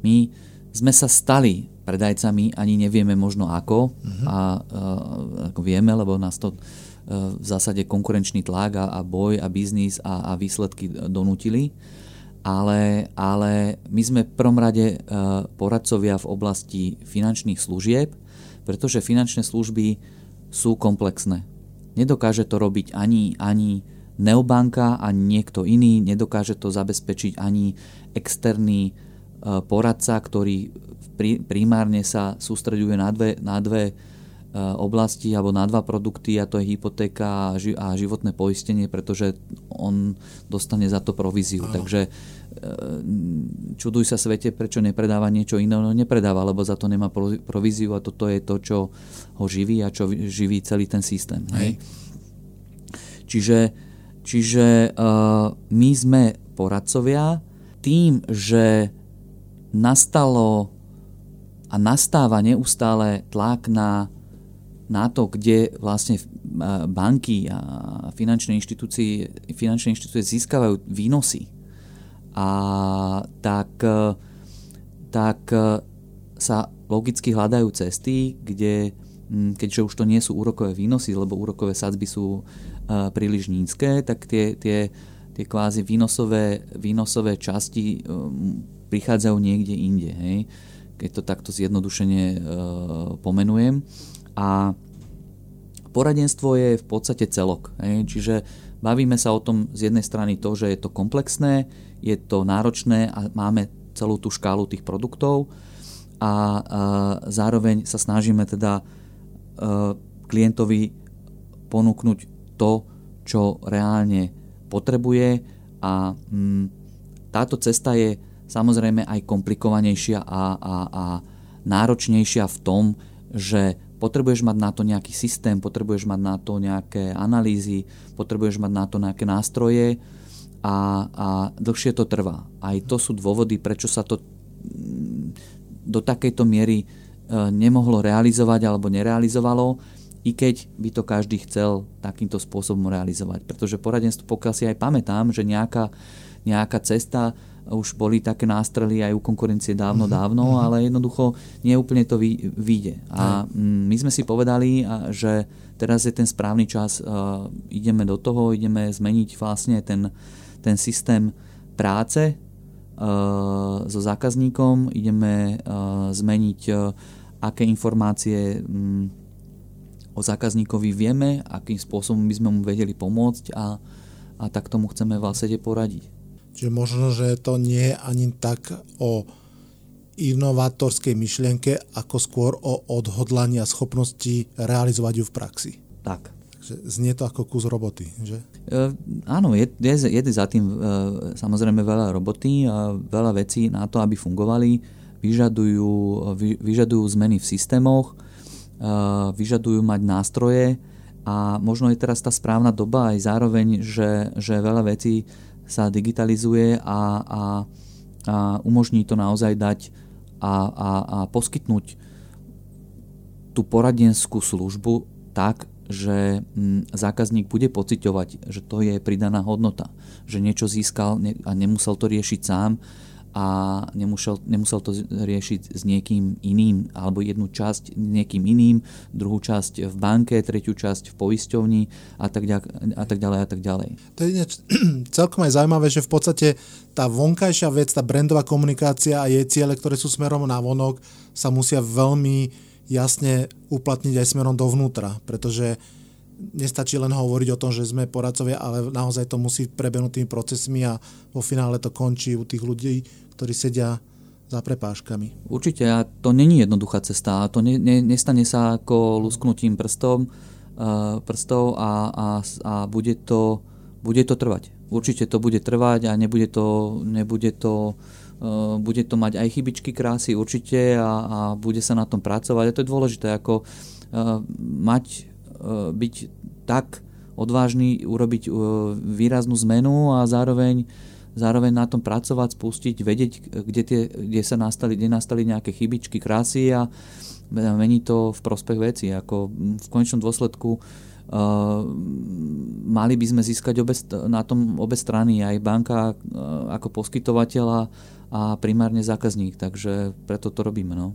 My sme sa stali predajcami, ani nevieme možno ako, uh-huh. a, uh, ako vieme, lebo nás to uh, v zásade konkurenčný tlak a, a boj a biznis a, a výsledky donútili. Ale, ale my sme v prvom rade uh, poradcovia v oblasti finančných služieb, pretože finančné služby sú komplexné. Nedokáže to robiť ani, ani neobanka, ani niekto iný, nedokáže to zabezpečiť ani externý poradca, ktorý primárne sa sústreďuje na dve, na dve e, oblasti alebo na dva produkty a to je hypotéka a životné poistenie, pretože on dostane za to províziu. Aha. Takže e, čuduj sa svete, prečo nepredáva niečo iné, no nepredáva, lebo za to nemá províziu a toto je to, čo ho živí a čo živí celý ten systém. Hej. Čiže, čiže uh, my sme poradcovia tým, že nastalo a nastáva neustále tlak na, na to, kde vlastne e, banky a finančné inštitúcie, finančné inštitúcie získavajú výnosy. A tak, e, tak e, sa logicky hľadajú cesty, kde, keďže už to nie sú úrokové výnosy, lebo úrokové sadzby sú príliš nízke, tak tie, tie, tie kvázi výnosové, výnosové časti prichádzajú niekde inde. Hej keď to takto zjednodušene e, pomenujem. A poradenstvo je v podstate celok. Hej? Čiže bavíme sa o tom z jednej strany to, že je to komplexné, je to náročné a máme celú tú škálu tých produktov a e, zároveň sa snažíme teda e, klientovi ponúknuť to, čo reálne potrebuje a mm, táto cesta je samozrejme aj komplikovanejšia a, a, a náročnejšia v tom, že potrebuješ mať na to nejaký systém, potrebuješ mať na to nejaké analýzy, potrebuješ mať na to nejaké nástroje a, a dlhšie to trvá. Aj to sú dôvody, prečo sa to mm, do takejto miery e, nemohlo realizovať alebo nerealizovalo, i keď by to každý chcel takýmto spôsobom realizovať. Pretože poradenstvo, pokiaľ si aj pamätám, že nejaká, nejaká cesta už boli také nástrely aj u konkurencie dávno, mm-hmm. dávno, mm-hmm. ale jednoducho nie úplne to vyjde. A mm, my sme si povedali, že teraz je ten správny čas, ideme do toho, ideme zmeniť vlastne ten, ten systém práce so zákazníkom, ideme zmeniť, aké informácie um, o zákazníkovi vieme, akým spôsobom by sme mu vedeli pomôcť a, a tak tomu chceme vlastne poradiť. Čiže možno, že to nie je ani tak o inovátorskej myšlienke, ako skôr o odhodlaní a schopnosti realizovať ju v praxi. Tak. Znie to ako kus roboty, že? E, áno, je, je, je za tým e, samozrejme veľa roboty a veľa vecí na to, aby fungovali. Vyžadujú, vy, vyžadujú zmeny v systémoch, e, vyžadujú mať nástroje a možno je teraz tá správna doba aj zároveň, že, že veľa vecí sa digitalizuje a, a, a umožní to naozaj dať a, a, a poskytnúť tú poradenskú službu tak, že mm, zákazník bude pociťovať, že to je pridaná hodnota, že niečo získal a nemusel to riešiť sám a nemusel, nemusel to riešiť s niekým iným, alebo jednu časť niekým iným, druhú časť v banke, tretiu časť v poisťovni a tak, ďalej, a tak ďalej a tak ďalej. To je ináč, celkom aj zaujímavé, že v podstate tá vonkajšia vec, tá brandová komunikácia a jej ciele, ktoré sú smerom na vonok, sa musia veľmi jasne uplatniť aj smerom dovnútra, pretože nestačí len hovoriť o tom, že sme poradcovia, ale naozaj to musí prebehnúť tými procesmi a vo finále to končí u tých ľudí, ktorí sedia za prepážkami. Určite a to není jednoduchá cesta to ne, ne, nestane sa ako lusknutím prstom, uh, prstov a, a, a bude, to, bude to trvať. Určite to bude trvať a nebude to, nebude to Eh, bude to mať aj chybičky krásy určite a, a bude sa na tom pracovať. A to je dôležité, ako uh, mať, uh, byť tak odvážny, urobiť uh, výraznú zmenu a zároveň zároveň na tom pracovať, spustiť, vedieť, kde, tie, kde sa nastali, kde nastali nejaké chybičky, krásy a mení to v prospech veci. Ako v konečnom dôsledku Uh, mali by sme získať obe, na tom obe strany, aj banka uh, ako poskytovateľa a primárne zákazník, takže preto to robíme. No.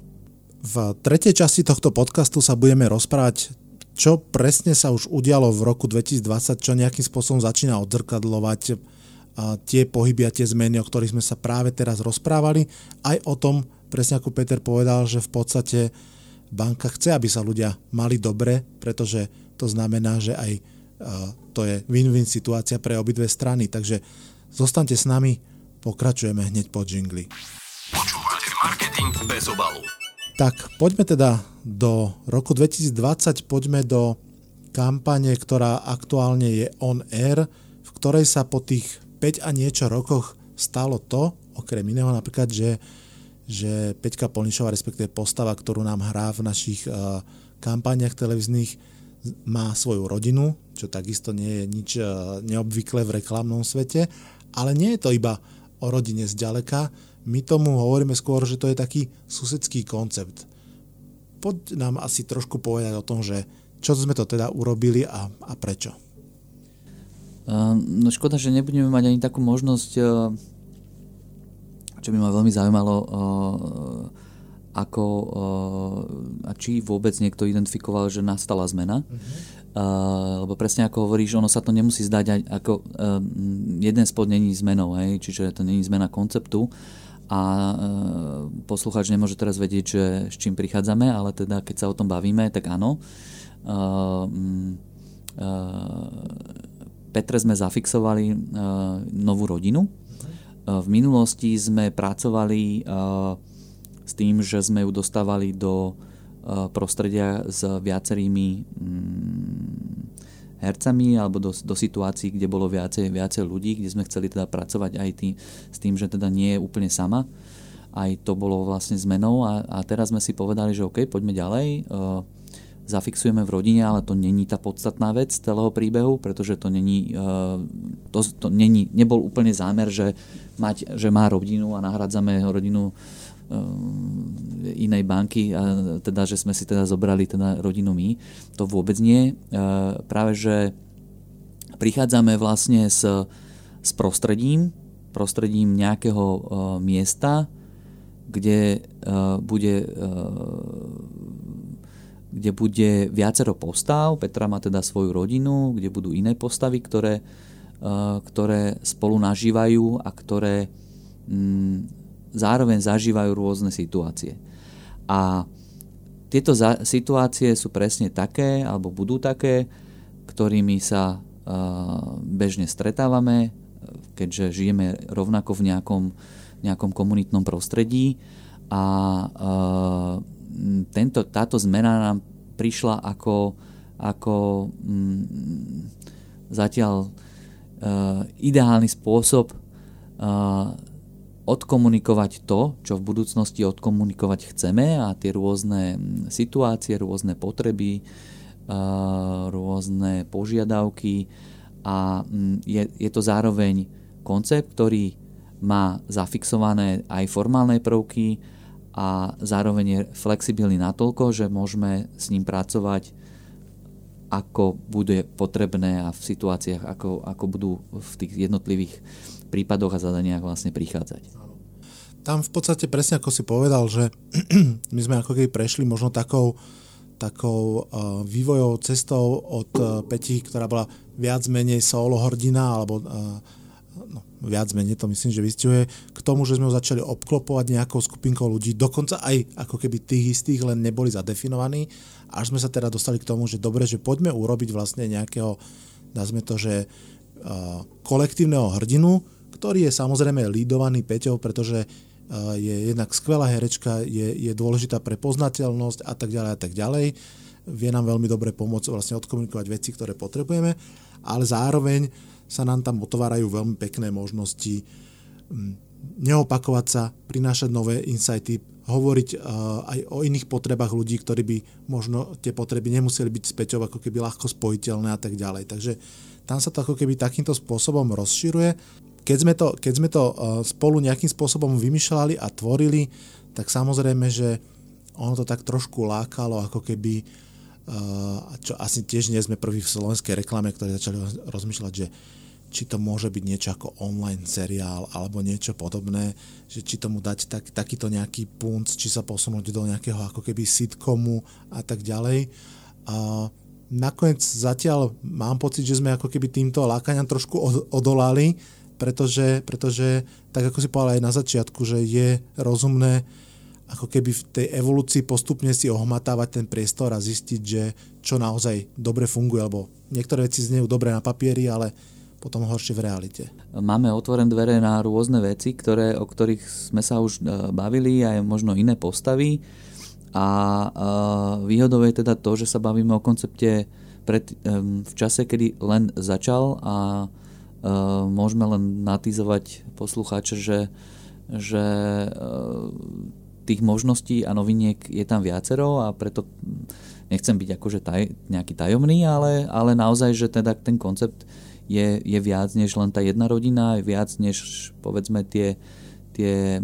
V tretej časti tohto podcastu sa budeme rozprávať, čo presne sa už udialo v roku 2020, čo nejakým spôsobom začína odzrkadlovať tie pohyby a tie zmeny, o ktorých sme sa práve teraz rozprávali. Aj o tom, presne ako Peter povedal, že v podstate banka chce, aby sa ľudia mali dobre, pretože to znamená, že aj to je win-win situácia pre obidve strany. Takže zostaňte s nami, Pokračujeme hneď po jingli. Počúvate marketing bez obalu. Tak, poďme teda do roku 2020, poďme do kampane, ktorá aktuálne je on air, v ktorej sa po tých 5 a niečo rokoch stalo to, okrem iného napríklad, že, že Peťka Polnišová, respektíve postava, ktorú nám hrá v našich uh, kampaniach televíznych, má svoju rodinu, čo takisto nie je nič uh, neobvyklé v reklamnom svete, ale nie je to iba o rodine zďaleka. My tomu hovoríme skôr, že to je taký susedský koncept. Poď nám asi trošku povedať o tom, že čo sme to teda urobili a, a prečo. No škoda, že nebudeme mať ani takú možnosť, uh, čo by ma veľmi zaujímalo, uh, ako a či vôbec niekto identifikoval, že nastala zmena. Uh-huh. Uh, lebo presne ako hovoríš, ono sa to nemusí zdať ako uh, jeden spod není zmenou, hej, čiže to není zmena konceptu a uh, poslucháč nemôže teraz vedieť, že s čím prichádzame, ale teda keď sa o tom bavíme, tak áno. Uh, uh, Petre sme zafixovali novú rodinu. V minulosti sme pracovali s tým, že sme ju dostávali do prostredia s viacerými mm, hercami alebo do, do situácií, kde bolo viacej, viacej ľudí, kde sme chceli teda pracovať aj tý, s tým, že teda nie je úplne sama. Aj to bolo vlastne zmenou a, a teraz sme si povedali, že OK, poďme ďalej. Uh, zafixujeme v rodine, ale to není tá podstatná vec celého príbehu, pretože to není, uh, to, to není, nebol úplne zámer, že, mať, že má rodinu a nahradzame rodinu inej banky, a teda, že sme si teda zobrali teda rodinu my. To vôbec nie. Eh, práve, že prichádzame vlastne s, s prostredím, prostredím nejakého eh, miesta, kde bude kde bude viacero postav, Petra má teda svoju rodinu, kde budú iné postavy, ktoré, ktoré spolu nažívajú a ktoré mm, zároveň zažívajú rôzne situácie. A tieto za- situácie sú presne také, alebo budú také, ktorými sa uh, bežne stretávame, keďže žijeme rovnako v nejakom, nejakom komunitnom prostredí a uh, tento, táto zmena nám prišla ako ako mm, zatiaľ uh, ideálny spôsob uh, odkomunikovať to, čo v budúcnosti odkomunikovať chceme a tie rôzne situácie, rôzne potreby, uh, rôzne požiadavky. A je, je to zároveň koncept, ktorý má zafixované aj formálne prvky a zároveň je flexibilný natoľko, že môžeme s ním pracovať ako bude potrebné a v situáciách, ako, ako budú v tých jednotlivých prípadoch a zadaniach vlastne prichádzať. Tam v podstate presne ako si povedal, že my sme ako keby prešli možno takou, takou uh, vývojou cestou od uh, Peti, ktorá bola viac menej solo hordina alebo uh, no, viac menej to myslím, že vystihuje, k tomu, že sme ho začali obklopovať nejakou skupinkou ľudí, dokonca aj ako keby tých istých, len neboli zadefinovaní, až sme sa teda dostali k tomu, že dobre, že poďme urobiť vlastne nejakého, nazme to, že kolektívneho hrdinu, ktorý je samozrejme lídovaný Peťou, pretože uh, je jednak skvelá herečka, je, je dôležitá pre poznateľnosť a tak ďalej a tak ďalej. Vie nám veľmi dobre pomôcť vlastne odkomunikovať veci, ktoré potrebujeme, ale zároveň sa nám tam otvárajú veľmi pekné možnosti neopakovať sa, prinášať nové insighty, hovoriť uh, aj o iných potrebách ľudí, ktorí by možno tie potreby nemuseli byť späťov ako keby ľahko spojiteľné a tak ďalej. Takže tam sa to ako keby takýmto spôsobom rozširuje. Keď sme to, keď sme to uh, spolu nejakým spôsobom vymýšľali a tvorili, tak samozrejme, že ono to tak trošku lákalo, ako keby čo asi tiež nie sme prví v slovenskej reklame, ktorí začali rozmýšľať, že či to môže byť niečo ako online seriál alebo niečo podobné, že či tomu dať tak, takýto nejaký punc, či sa posunúť do nejakého ako keby sitcomu a tak ďalej. A nakoniec zatiaľ mám pocit, že sme ako keby týmto lákaniam trošku odolali, pretože, pretože tak ako si povedal aj na začiatku, že je rozumné ako keby v tej evolúcii postupne si ohmatávať ten priestor a zistiť, že čo naozaj dobre funguje, lebo niektoré veci znejú dobre na papieri, ale potom horšie v realite. Máme otvorené dvere na rôzne veci, ktoré, o ktorých sme sa už e, bavili, aj možno iné postavy. A e, výhodou je teda to, že sa bavíme o koncepte pred, v čase, kedy len začal a môžeme len natizovať poslucháče, že, že tých možností a noviniek je tam viacero a preto nechcem byť akože taj, nejaký tajomný, ale, ale naozaj, že teda ten koncept je, je viac než len tá jedna rodina, je viac než povedzme tie, tie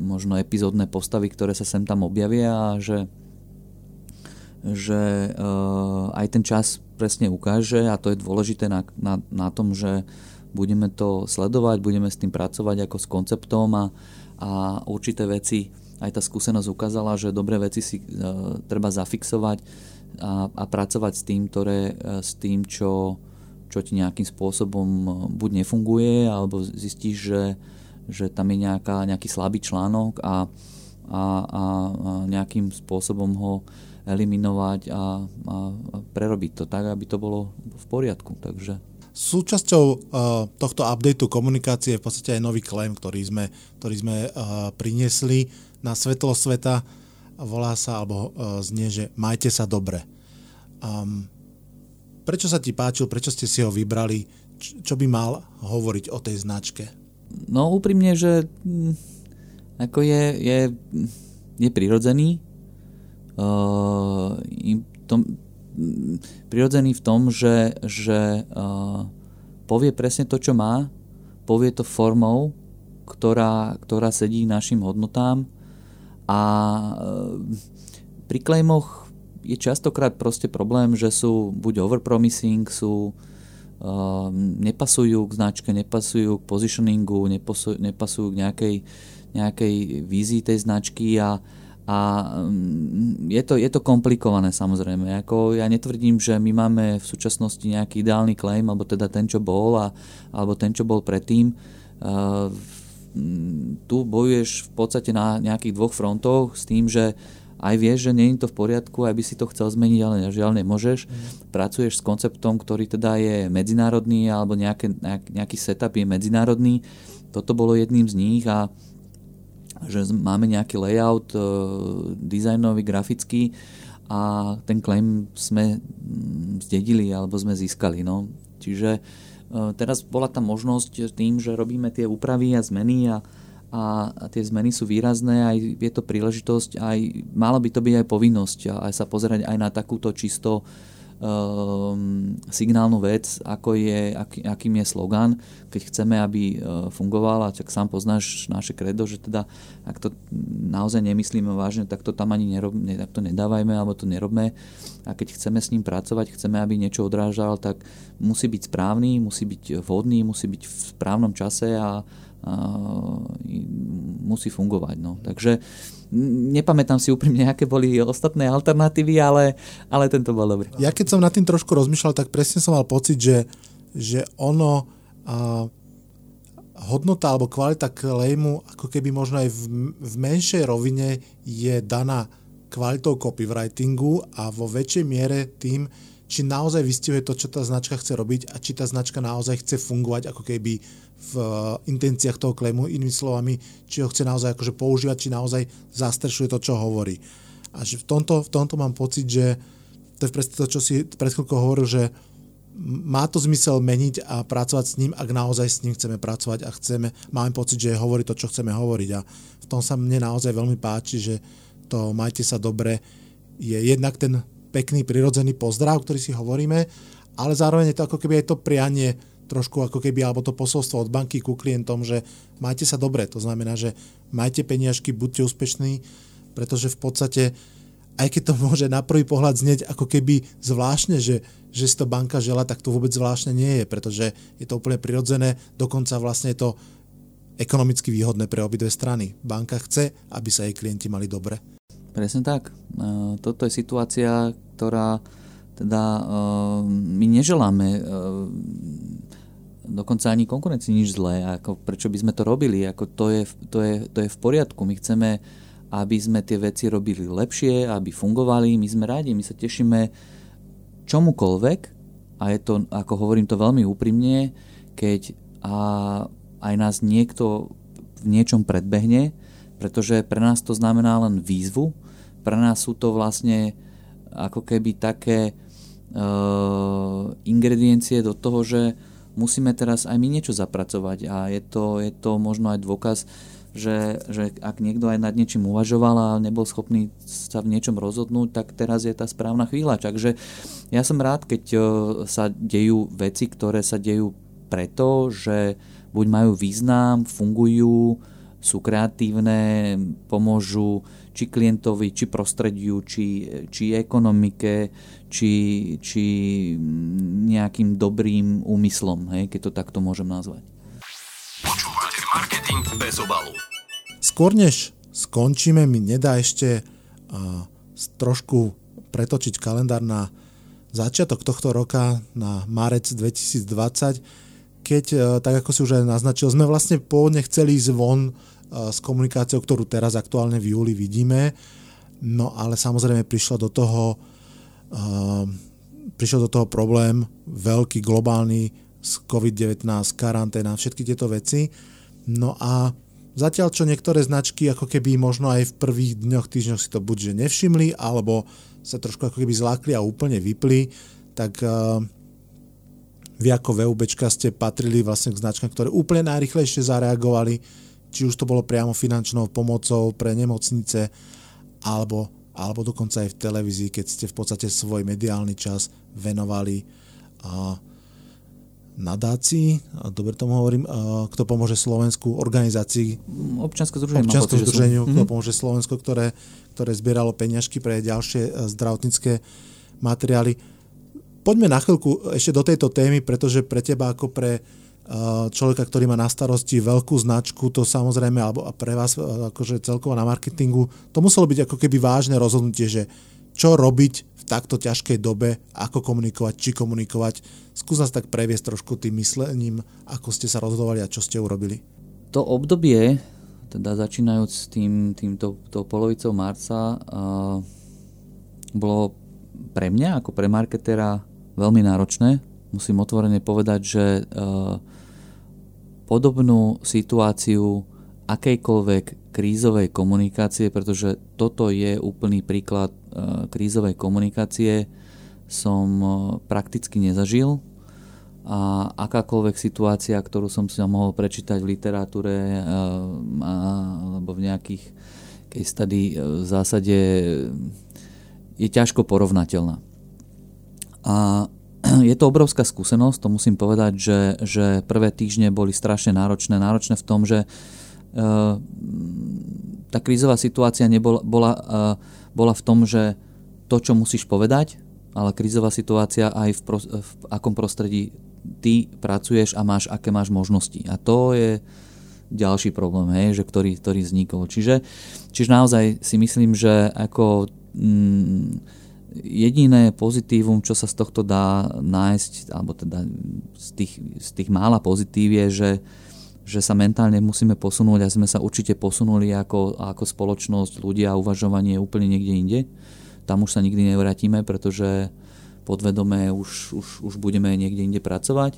možno epizódne postavy, ktoré sa sem tam objavia a že, že uh, aj ten čas presne ukáže a to je dôležité na, na, na tom, že budeme to sledovať, budeme s tým pracovať ako s konceptom a, a určité veci, aj tá skúsenosť ukázala, že dobré veci si e, treba zafixovať a, a pracovať s tým, ktoré, e, s tým čo, čo ti nejakým spôsobom e, buď nefunguje, alebo zistíš, že, že tam je nejaká, nejaký slabý článok a, a, a, nejakým spôsobom ho eliminovať a, a prerobiť to tak, aby to bolo v poriadku. Takže Súčasťou uh, tohto updateu komunikácie je v podstate aj nový claim, ktorý sme, ktorý sme uh, priniesli na svetlo sveta. Volá sa, alebo uh, znie, že majte sa dobre. Um, prečo sa ti páčil, prečo ste si ho vybrali, Č- čo by mal hovoriť o tej značke? No úprimne, že hm, ako je, je, je prirodzený. Uh, to, prirodzený v tom, že, že uh, povie presne to, čo má, povie to formou, ktorá, ktorá sedí našim hodnotám a uh, pri klejmoch je častokrát proste problém, že sú buď overpromising, sú uh, nepasujú k značke, nepasujú k positioningu, nepasujú, nepasujú k nejakej, nejakej vízii tej značky a a mm, je to, je to komplikované samozrejme. Ako ja netvrdím, že my máme v súčasnosti nejaký ideálny claim, alebo teda ten, čo bol, a, alebo ten, čo bol predtým. Uh, tu bojuješ v podstate na nejakých dvoch frontoch s tým, že aj vieš, že nie je to v poriadku, aby si to chcel zmeniť, ale žiaľ nemôžeš. Mm. Pracuješ s konceptom, ktorý teda je medzinárodný, alebo nejaké, nejaký setup je medzinárodný. Toto bolo jedným z nich a že máme nejaký layout e, dizajnový, grafický a ten claim sme zdedili alebo sme získali. No. Čiže teraz bola tá možnosť tým, že robíme tie úpravy a zmeny a, a, a tie zmeny sú výrazné, aj je to príležitosť, aj malo by to byť aj povinnosť aj sa pozerať aj na takúto čisto signálnu vec, ako je, aký, akým je slogan, keď chceme, aby uh, fungoval, a tak sám poznáš naše kredo, že teda ak to naozaj nemyslíme vážne, tak to tam ani nerob, ne, tak to nedávajme alebo to nerobme. A keď chceme s ním pracovať, chceme, aby niečo odrážal, tak musí byť správny, musí byť vhodný, musí byť v správnom čase a musí fungovať. No. Takže nepamätám si úprimne, aké boli ostatné alternatívy, ale, ale tento bol dobrý. Ja keď som nad tým trošku rozmýšľal, tak presne som mal pocit, že, že ono a, hodnota alebo kvalita klejmu ako keby možno aj v, v menšej rovine je daná kvalitou copywritingu a vo väčšej miere tým, či naozaj vystihuje to, čo tá značka chce robiť a či tá značka naozaj chce fungovať ako keby v eh, intenciách toho klejmu, inými slovami, či ho chce naozaj akože používať, či naozaj zastrešuje to, čo hovorí. A v tomto, v tomto mám pocit, že to je presne to, čo si pred chvíľkou hovoril, že má to zmysel meniť a pracovať s ním, ak naozaj s ním chceme pracovať a chceme, máme pocit, že hovorí to, čo chceme hovoriť a v tom sa mne naozaj veľmi páči, že to majte sa dobre je jednak ten pekný prirodzený pozdrav, ktorý si hovoríme, ale zároveň je to ako keby aj to prianie trošku ako keby, alebo to posolstvo od banky ku klientom, že majte sa dobre, to znamená, že majte peniažky, buďte úspešní, pretože v podstate, aj keď to môže na prvý pohľad znieť ako keby zvláštne, že, že si to banka žela, tak to vôbec zvláštne nie je, pretože je to úplne prirodzené, dokonca vlastne je to ekonomicky výhodné pre obidve strany. Banka chce, aby sa jej klienti mali dobre. Presne tak. Toto je situácia, ktorá teda my neželáme dokonca ani konkurencii nič zlé, ako prečo by sme to robili, ako to je, to, je, to je v poriadku, my chceme, aby sme tie veci robili lepšie, aby fungovali, my sme rádi, my sa tešíme čomukoľvek a je to, ako hovorím to veľmi úprimne, keď a aj nás niekto v niečom predbehne, pretože pre nás to znamená len výzvu, pre nás sú to vlastne ako keby také uh, ingrediencie do toho, že musíme teraz aj my niečo zapracovať a je to, je to možno aj dôkaz, že, že ak niekto aj nad niečím uvažoval a nebol schopný sa v niečom rozhodnúť, tak teraz je tá správna chvíľa. Takže ja som rád, keď uh, sa dejú veci, ktoré sa dejú preto, že buď majú význam, fungujú, sú kreatívne, pomôžu či klientovi, či prostrediu, či, či ekonomike, či, či nejakým dobrým úmyslom, hej, keď to takto môžem nazvať. Počúvate marketing bez obalu. Skôr než skončíme, mi nedá ešte uh, trošku pretočiť kalendár na začiatok tohto roka, na marec 2020, keď, uh, tak ako si už aj naznačil, sme vlastne pôvodne chceli ísť von s komunikáciou, ktorú teraz aktuálne v júli vidíme. No ale samozrejme prišla do toho, uh, prišiel do toho problém veľký, globálny z COVID-19, karanténa, všetky tieto veci. No a zatiaľ, čo niektoré značky ako keby možno aj v prvých dňoch, týždňoch si to buď že nevšimli, alebo sa trošku ako keby zlákli a úplne vypli, tak uh, vy ako VUBčka ste patrili vlastne k značkám, ktoré úplne najrychlejšie zareagovali či už to bolo priamo finančnou pomocou pre nemocnice, alebo, alebo dokonca aj v televízii, keď ste v podstate svoj mediálny čas venovali a, nadácii, a dobre tomu hovorím, a, kto pomôže Slovensku, organizácii, občianske združenie, občianske združeniu, kto mm-hmm. pomôže Slovensku, ktoré, ktoré zbieralo peňažky pre ďalšie e, zdravotnícke materiály. Poďme na chvíľku ešte do tejto témy, pretože pre teba ako pre človeka, ktorý má na starosti veľkú značku, to samozrejme, alebo pre vás e, akože celkovo na marketingu, to muselo byť ako keby vážne rozhodnutie, že čo robiť v takto ťažkej dobe, ako komunikovať, či komunikovať. Skús nás tak previesť trošku tým myslením, ako ste sa rozhodovali a čo ste urobili. To obdobie, teda začínajúc tým, týmto to polovicou marca, uh, bolo pre mňa ako pre marketera veľmi náročné. Musím otvorene povedať, že podobnú situáciu akejkoľvek krízovej komunikácie, pretože toto je úplný príklad krízovej komunikácie, som prakticky nezažil a akákoľvek situácia, ktorú som si mohol prečítať v literatúre alebo v nejakých case study v zásade je ťažko porovnateľná. A je to obrovská skúsenosť, to musím povedať, že, že prvé týždne boli strašne náročné. Náročné v tom, že uh, tá krízová situácia nebola, bola, uh, bola v tom, že to, čo musíš povedať, ale krízová situácia aj v, pro, v akom prostredí ty pracuješ a máš, aké máš možnosti. A to je ďalší problém, hej, že ktorý, ktorý vznikol. Čiže, čiže naozaj si myslím, že ako mm, jediné pozitívum, čo sa z tohto dá nájsť, alebo teda z tých, z tých mála pozitív je, že, že sa mentálne musíme posunúť a sme sa určite posunuli ako, ako spoločnosť, ľudia a uvažovanie úplne niekde inde. Tam už sa nikdy nevrátime, pretože podvedome už, už, už budeme niekde inde pracovať.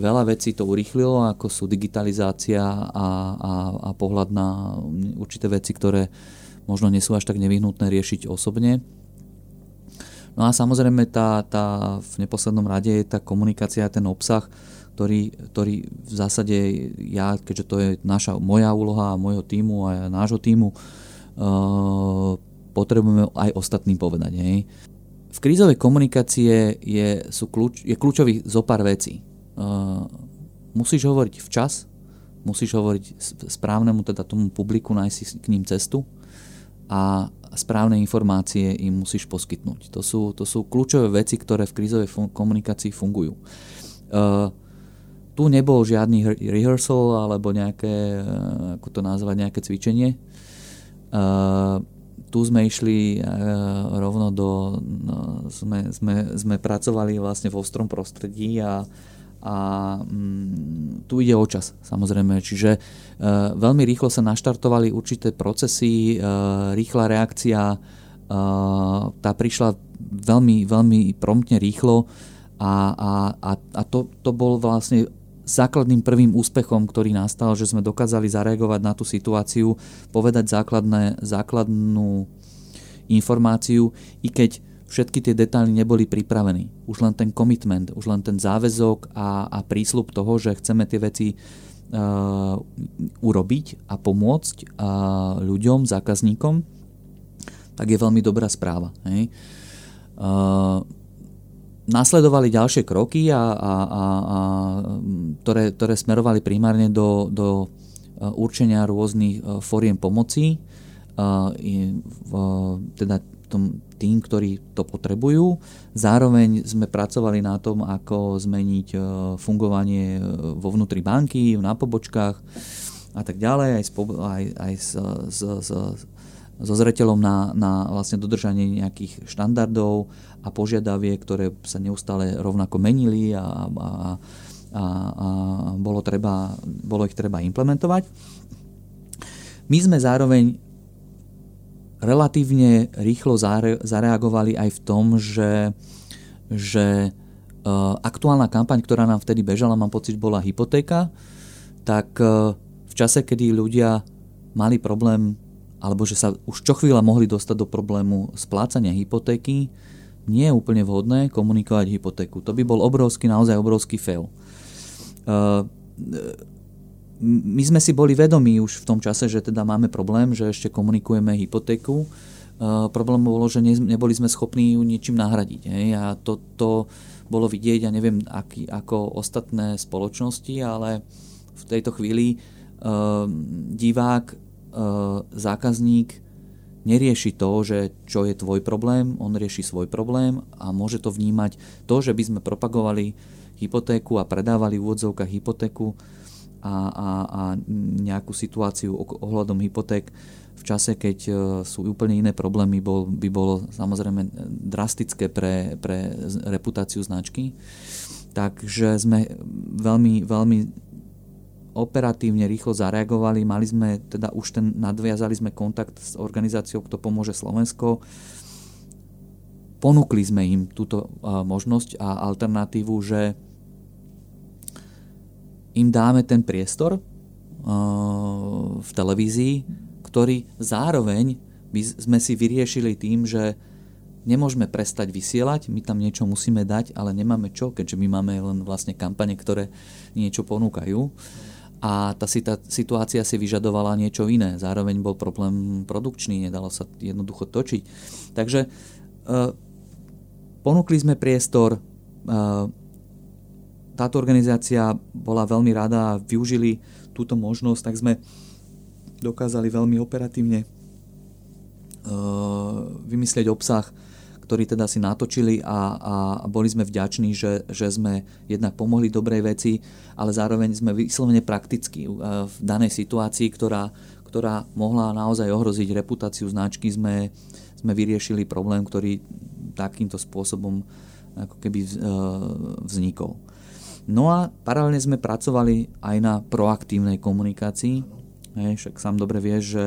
Veľa vecí to urýchlilo, ako sú digitalizácia a, a, a pohľad na určité veci, ktoré možno nie sú až tak nevyhnutné riešiť osobne No a samozrejme tá, tá v neposlednom rade je tá komunikácia, ten obsah, ktorý, ktorý v zásade ja, keďže to je naša, moja úloha a môjho týmu a nášho týmu, uh, potrebujeme aj ostatným povedať. Hej. V krízovej komunikácie je, sú kľúč, je kľúčový zo pár vecí. Uh, musíš hovoriť včas, musíš hovoriť správnemu teda tomu publiku, nájsť k ním cestu a správne informácie im musíš poskytnúť. To sú, to sú kľúčové veci, ktoré v krízovej fun- komunikácii fungujú. Uh, tu nebol žiadny rehearsal alebo nejaké, uh, ako to nazvať, nejaké cvičenie. Uh, tu sme išli uh, rovno do, no, sme, sme, sme pracovali vlastne v ostrom prostredí a a mm, tu ide o čas samozrejme, čiže e, veľmi rýchlo sa naštartovali určité procesy, e, rýchla reakcia, e, tá prišla veľmi, veľmi promptne rýchlo. A, a, a, a to, to bol vlastne základným prvým úspechom, ktorý nastal, že sme dokázali zareagovať na tú situáciu, povedať základné, základnú informáciu, i keď všetky tie detaily neboli pripravení. Už len ten commitment, už len ten záväzok a, a prísľub toho, že chceme tie veci uh, urobiť a pomôcť uh, ľuďom, zákazníkom, tak je veľmi dobrá správa. Hej. Uh, nasledovali ďalšie kroky, a, a, a, a, ktoré, ktoré smerovali primárne do, do určenia rôznych foriem pomoci, teda tom, tým, ktorí to potrebujú. Zároveň sme pracovali na tom, ako zmeniť e, fungovanie e, vo vnútri banky, na pobočkách a tak ďalej, aj, s, aj, aj s, s, s, so zreteľom na, na vlastne dodržanie nejakých štandardov a požiadaviek, ktoré sa neustále rovnako menili a, a, a, a bolo, treba, bolo ich treba implementovať. My sme zároveň relatívne rýchlo zareagovali aj v tom, že, že uh, aktuálna kampaň, ktorá nám vtedy bežala, mám pocit, bola hypotéka, tak uh, v čase, kedy ľudia mali problém, alebo že sa už čo chvíľa mohli dostať do problému splácania hypotéky, nie je úplne vhodné komunikovať hypotéku. To by bol obrovský, naozaj obrovský fail. Uh, my sme si boli vedomí už v tom čase, že teda máme problém, že ešte komunikujeme hypotéku. Uh, problém bolo, že ne, neboli sme schopní ju ničím nahradiť. Hej? A to, to bolo vidieť, ja neviem, aký, ako ostatné spoločnosti, ale v tejto chvíli uh, divák, uh, zákazník nerieši to, že čo je tvoj problém, on rieši svoj problém a môže to vnímať to, že by sme propagovali hypotéku a predávali v úvodzovkách hypotéku, a, a, a nejakú situáciu ohľadom hypoték. V čase, keď e, sú úplne iné problémy, bol, by bolo samozrejme drastické pre, pre reputáciu značky. Takže sme veľmi, veľmi operatívne rýchlo zareagovali, mali sme teda už ten, nadviazali sme kontakt s organizáciou, kto pomôže Slovensko, ponúkli sme im túto uh, možnosť a alternatívu, že im dáme ten priestor uh, v televízii, ktorý zároveň by sme si vyriešili tým, že nemôžeme prestať vysielať, my tam niečo musíme dať, ale nemáme čo, keďže my máme len vlastne kampane, ktoré niečo ponúkajú. A tá situácia si vyžadovala niečo iné. Zároveň bol problém produkčný, nedalo sa jednoducho točiť. Takže e, ponúkli sme priestor, e, táto organizácia bola veľmi rada a využili túto možnosť, tak sme dokázali veľmi operatívne e, vymyslieť obsah, ktorí teda si natočili a, a boli sme vďační, že, že sme jednak pomohli dobrej veci, ale zároveň sme vyslovene prakticky v danej situácii, ktorá, ktorá mohla naozaj ohroziť reputáciu značky, sme, sme vyriešili problém, ktorý takýmto spôsobom ako keby e, vznikol. No a paralelne sme pracovali aj na proaktívnej komunikácii. Hej, však sám dobre vieš, že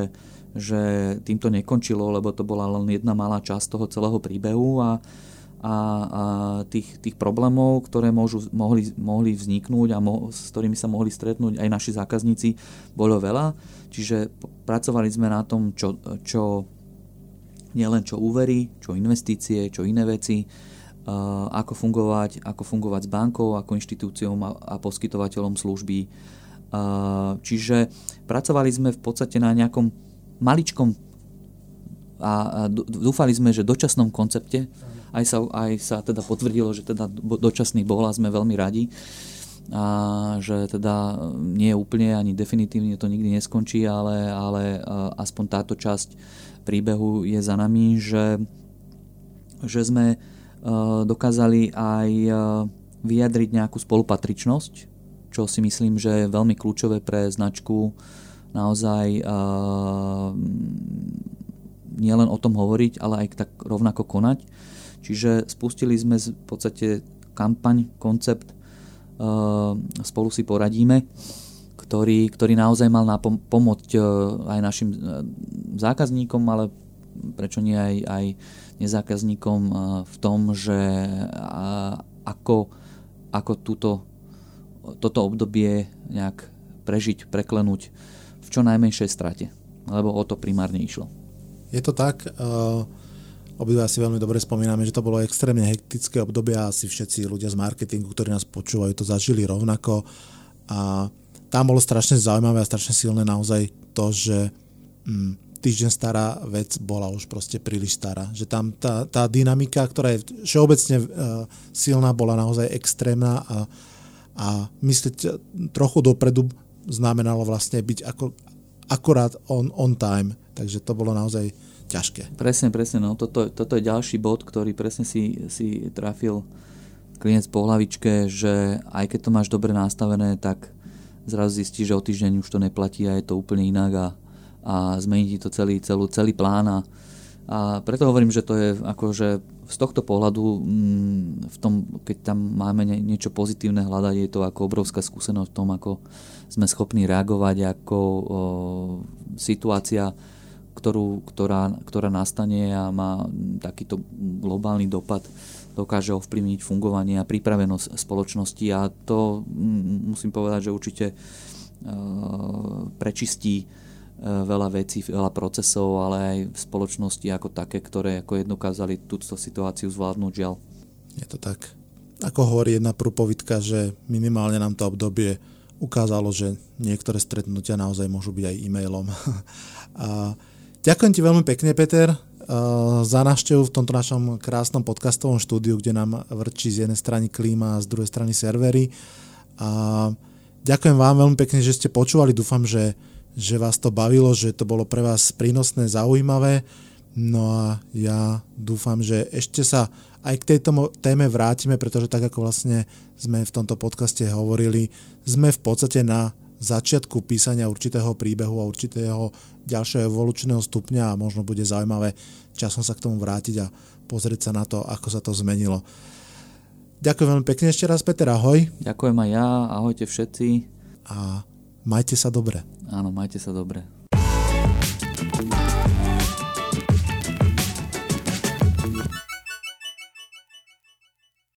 že týmto nekončilo, lebo to bola len jedna malá časť toho celého príbehu a, a, a tých, tých problémov, ktoré môžu, mohli, mohli vzniknúť a mo, s ktorými sa mohli stretnúť aj naši zákazníci, bolo veľa. Čiže pracovali sme na tom, čo, čo nielen čo úvery, čo investície, čo iné veci, ako fungovať, ako fungovať s bankou, ako inštitúciou a, poskytovateľom služby. Uh, čiže pracovali sme v podstate na nejakom maličkom a dúfali sme, že dočasnom koncepte, aj sa, aj sa teda potvrdilo, že teda dočasný bol a sme veľmi radi a že teda nie je úplne ani definitívne to nikdy neskončí, ale, ale aspoň táto časť príbehu je za nami, že, že sme dokázali aj vyjadriť nejakú spolupatričnosť, čo si myslím, že je veľmi kľúčové pre značku naozaj uh, nielen o tom hovoriť, ale aj tak rovnako konať. Čiže spustili sme v podstate kampaň, koncept Spolu si poradíme, ktorý, ktorý naozaj mal na pom- pomôcť aj našim zákazníkom, ale prečo nie aj, aj nezákazníkom uh, v tom, že ako, ako túto, toto obdobie nejak prežiť, preklenúť čo najmenšej strate, lebo o to primárne išlo. Je to tak, uh, obidva si veľmi dobre spomíname, že to bolo extrémne hektické obdobie a asi všetci ľudia z marketingu, ktorí nás počúvajú, to zažili rovnako a tam bolo strašne zaujímavé a strašne silné naozaj to, že mm, týždeň stará vec bola už proste príliš stará. Že tam tá, tá dynamika, ktorá je všeobecne uh, silná, bola naozaj extrémna a, a myslieť trochu dopredu znamenalo vlastne byť ako, akorát on, on time, takže to bolo naozaj ťažké. Presne, presne, no toto, toto je ďalší bod, ktorý presne si, si trafil klient po hlavičke, že aj keď to máš dobre nastavené, tak zrazu zistíš, že o týždeň už to neplatí a je to úplne inak a, a zmení ti to celý, celú, celý plán a, preto hovorím, že to je akože z tohto pohľadu, mm, v tom, keď tam máme niečo pozitívne hľadať, je to ako obrovská skúsenosť v tom, ako sme schopní reagovať, ako o, situácia, ktorú, ktorá, ktorá nastane a má takýto globálny dopad, dokáže ovplyvniť fungovanie a pripravenosť spoločnosti. A to mm, musím povedať, že určite e, prečistí veľa vecí, veľa procesov, ale aj spoločnosti ako také, ktoré ako dokázali túto situáciu zvládnuť, žiaľ. Je to tak. Ako hovorí jedna prúpovitka, že minimálne nám to obdobie ukázalo, že niektoré stretnutia naozaj môžu byť aj e-mailom. a ďakujem ti veľmi pekne, Peter, za návštevu v tomto našom krásnom podcastovom štúdiu, kde nám vrčí z jednej strany klíma a z druhej strany servery. A ďakujem vám veľmi pekne, že ste počúvali. Dúfam, že, že vás to bavilo, že to bolo pre vás prínosné, zaujímavé. No a ja dúfam, že ešte sa aj k tejto téme vrátime, pretože tak ako vlastne sme v tomto podcaste hovorili, sme v podstate na začiatku písania určitého príbehu a určitého ďalšieho evolučného stupňa a možno bude zaujímavé časom sa k tomu vrátiť a pozrieť sa na to, ako sa to zmenilo. Ďakujem veľmi pekne ešte raz, Peter, ahoj. Ďakujem aj ja, ahojte všetci. A majte sa dobre. Áno, majte sa dobre.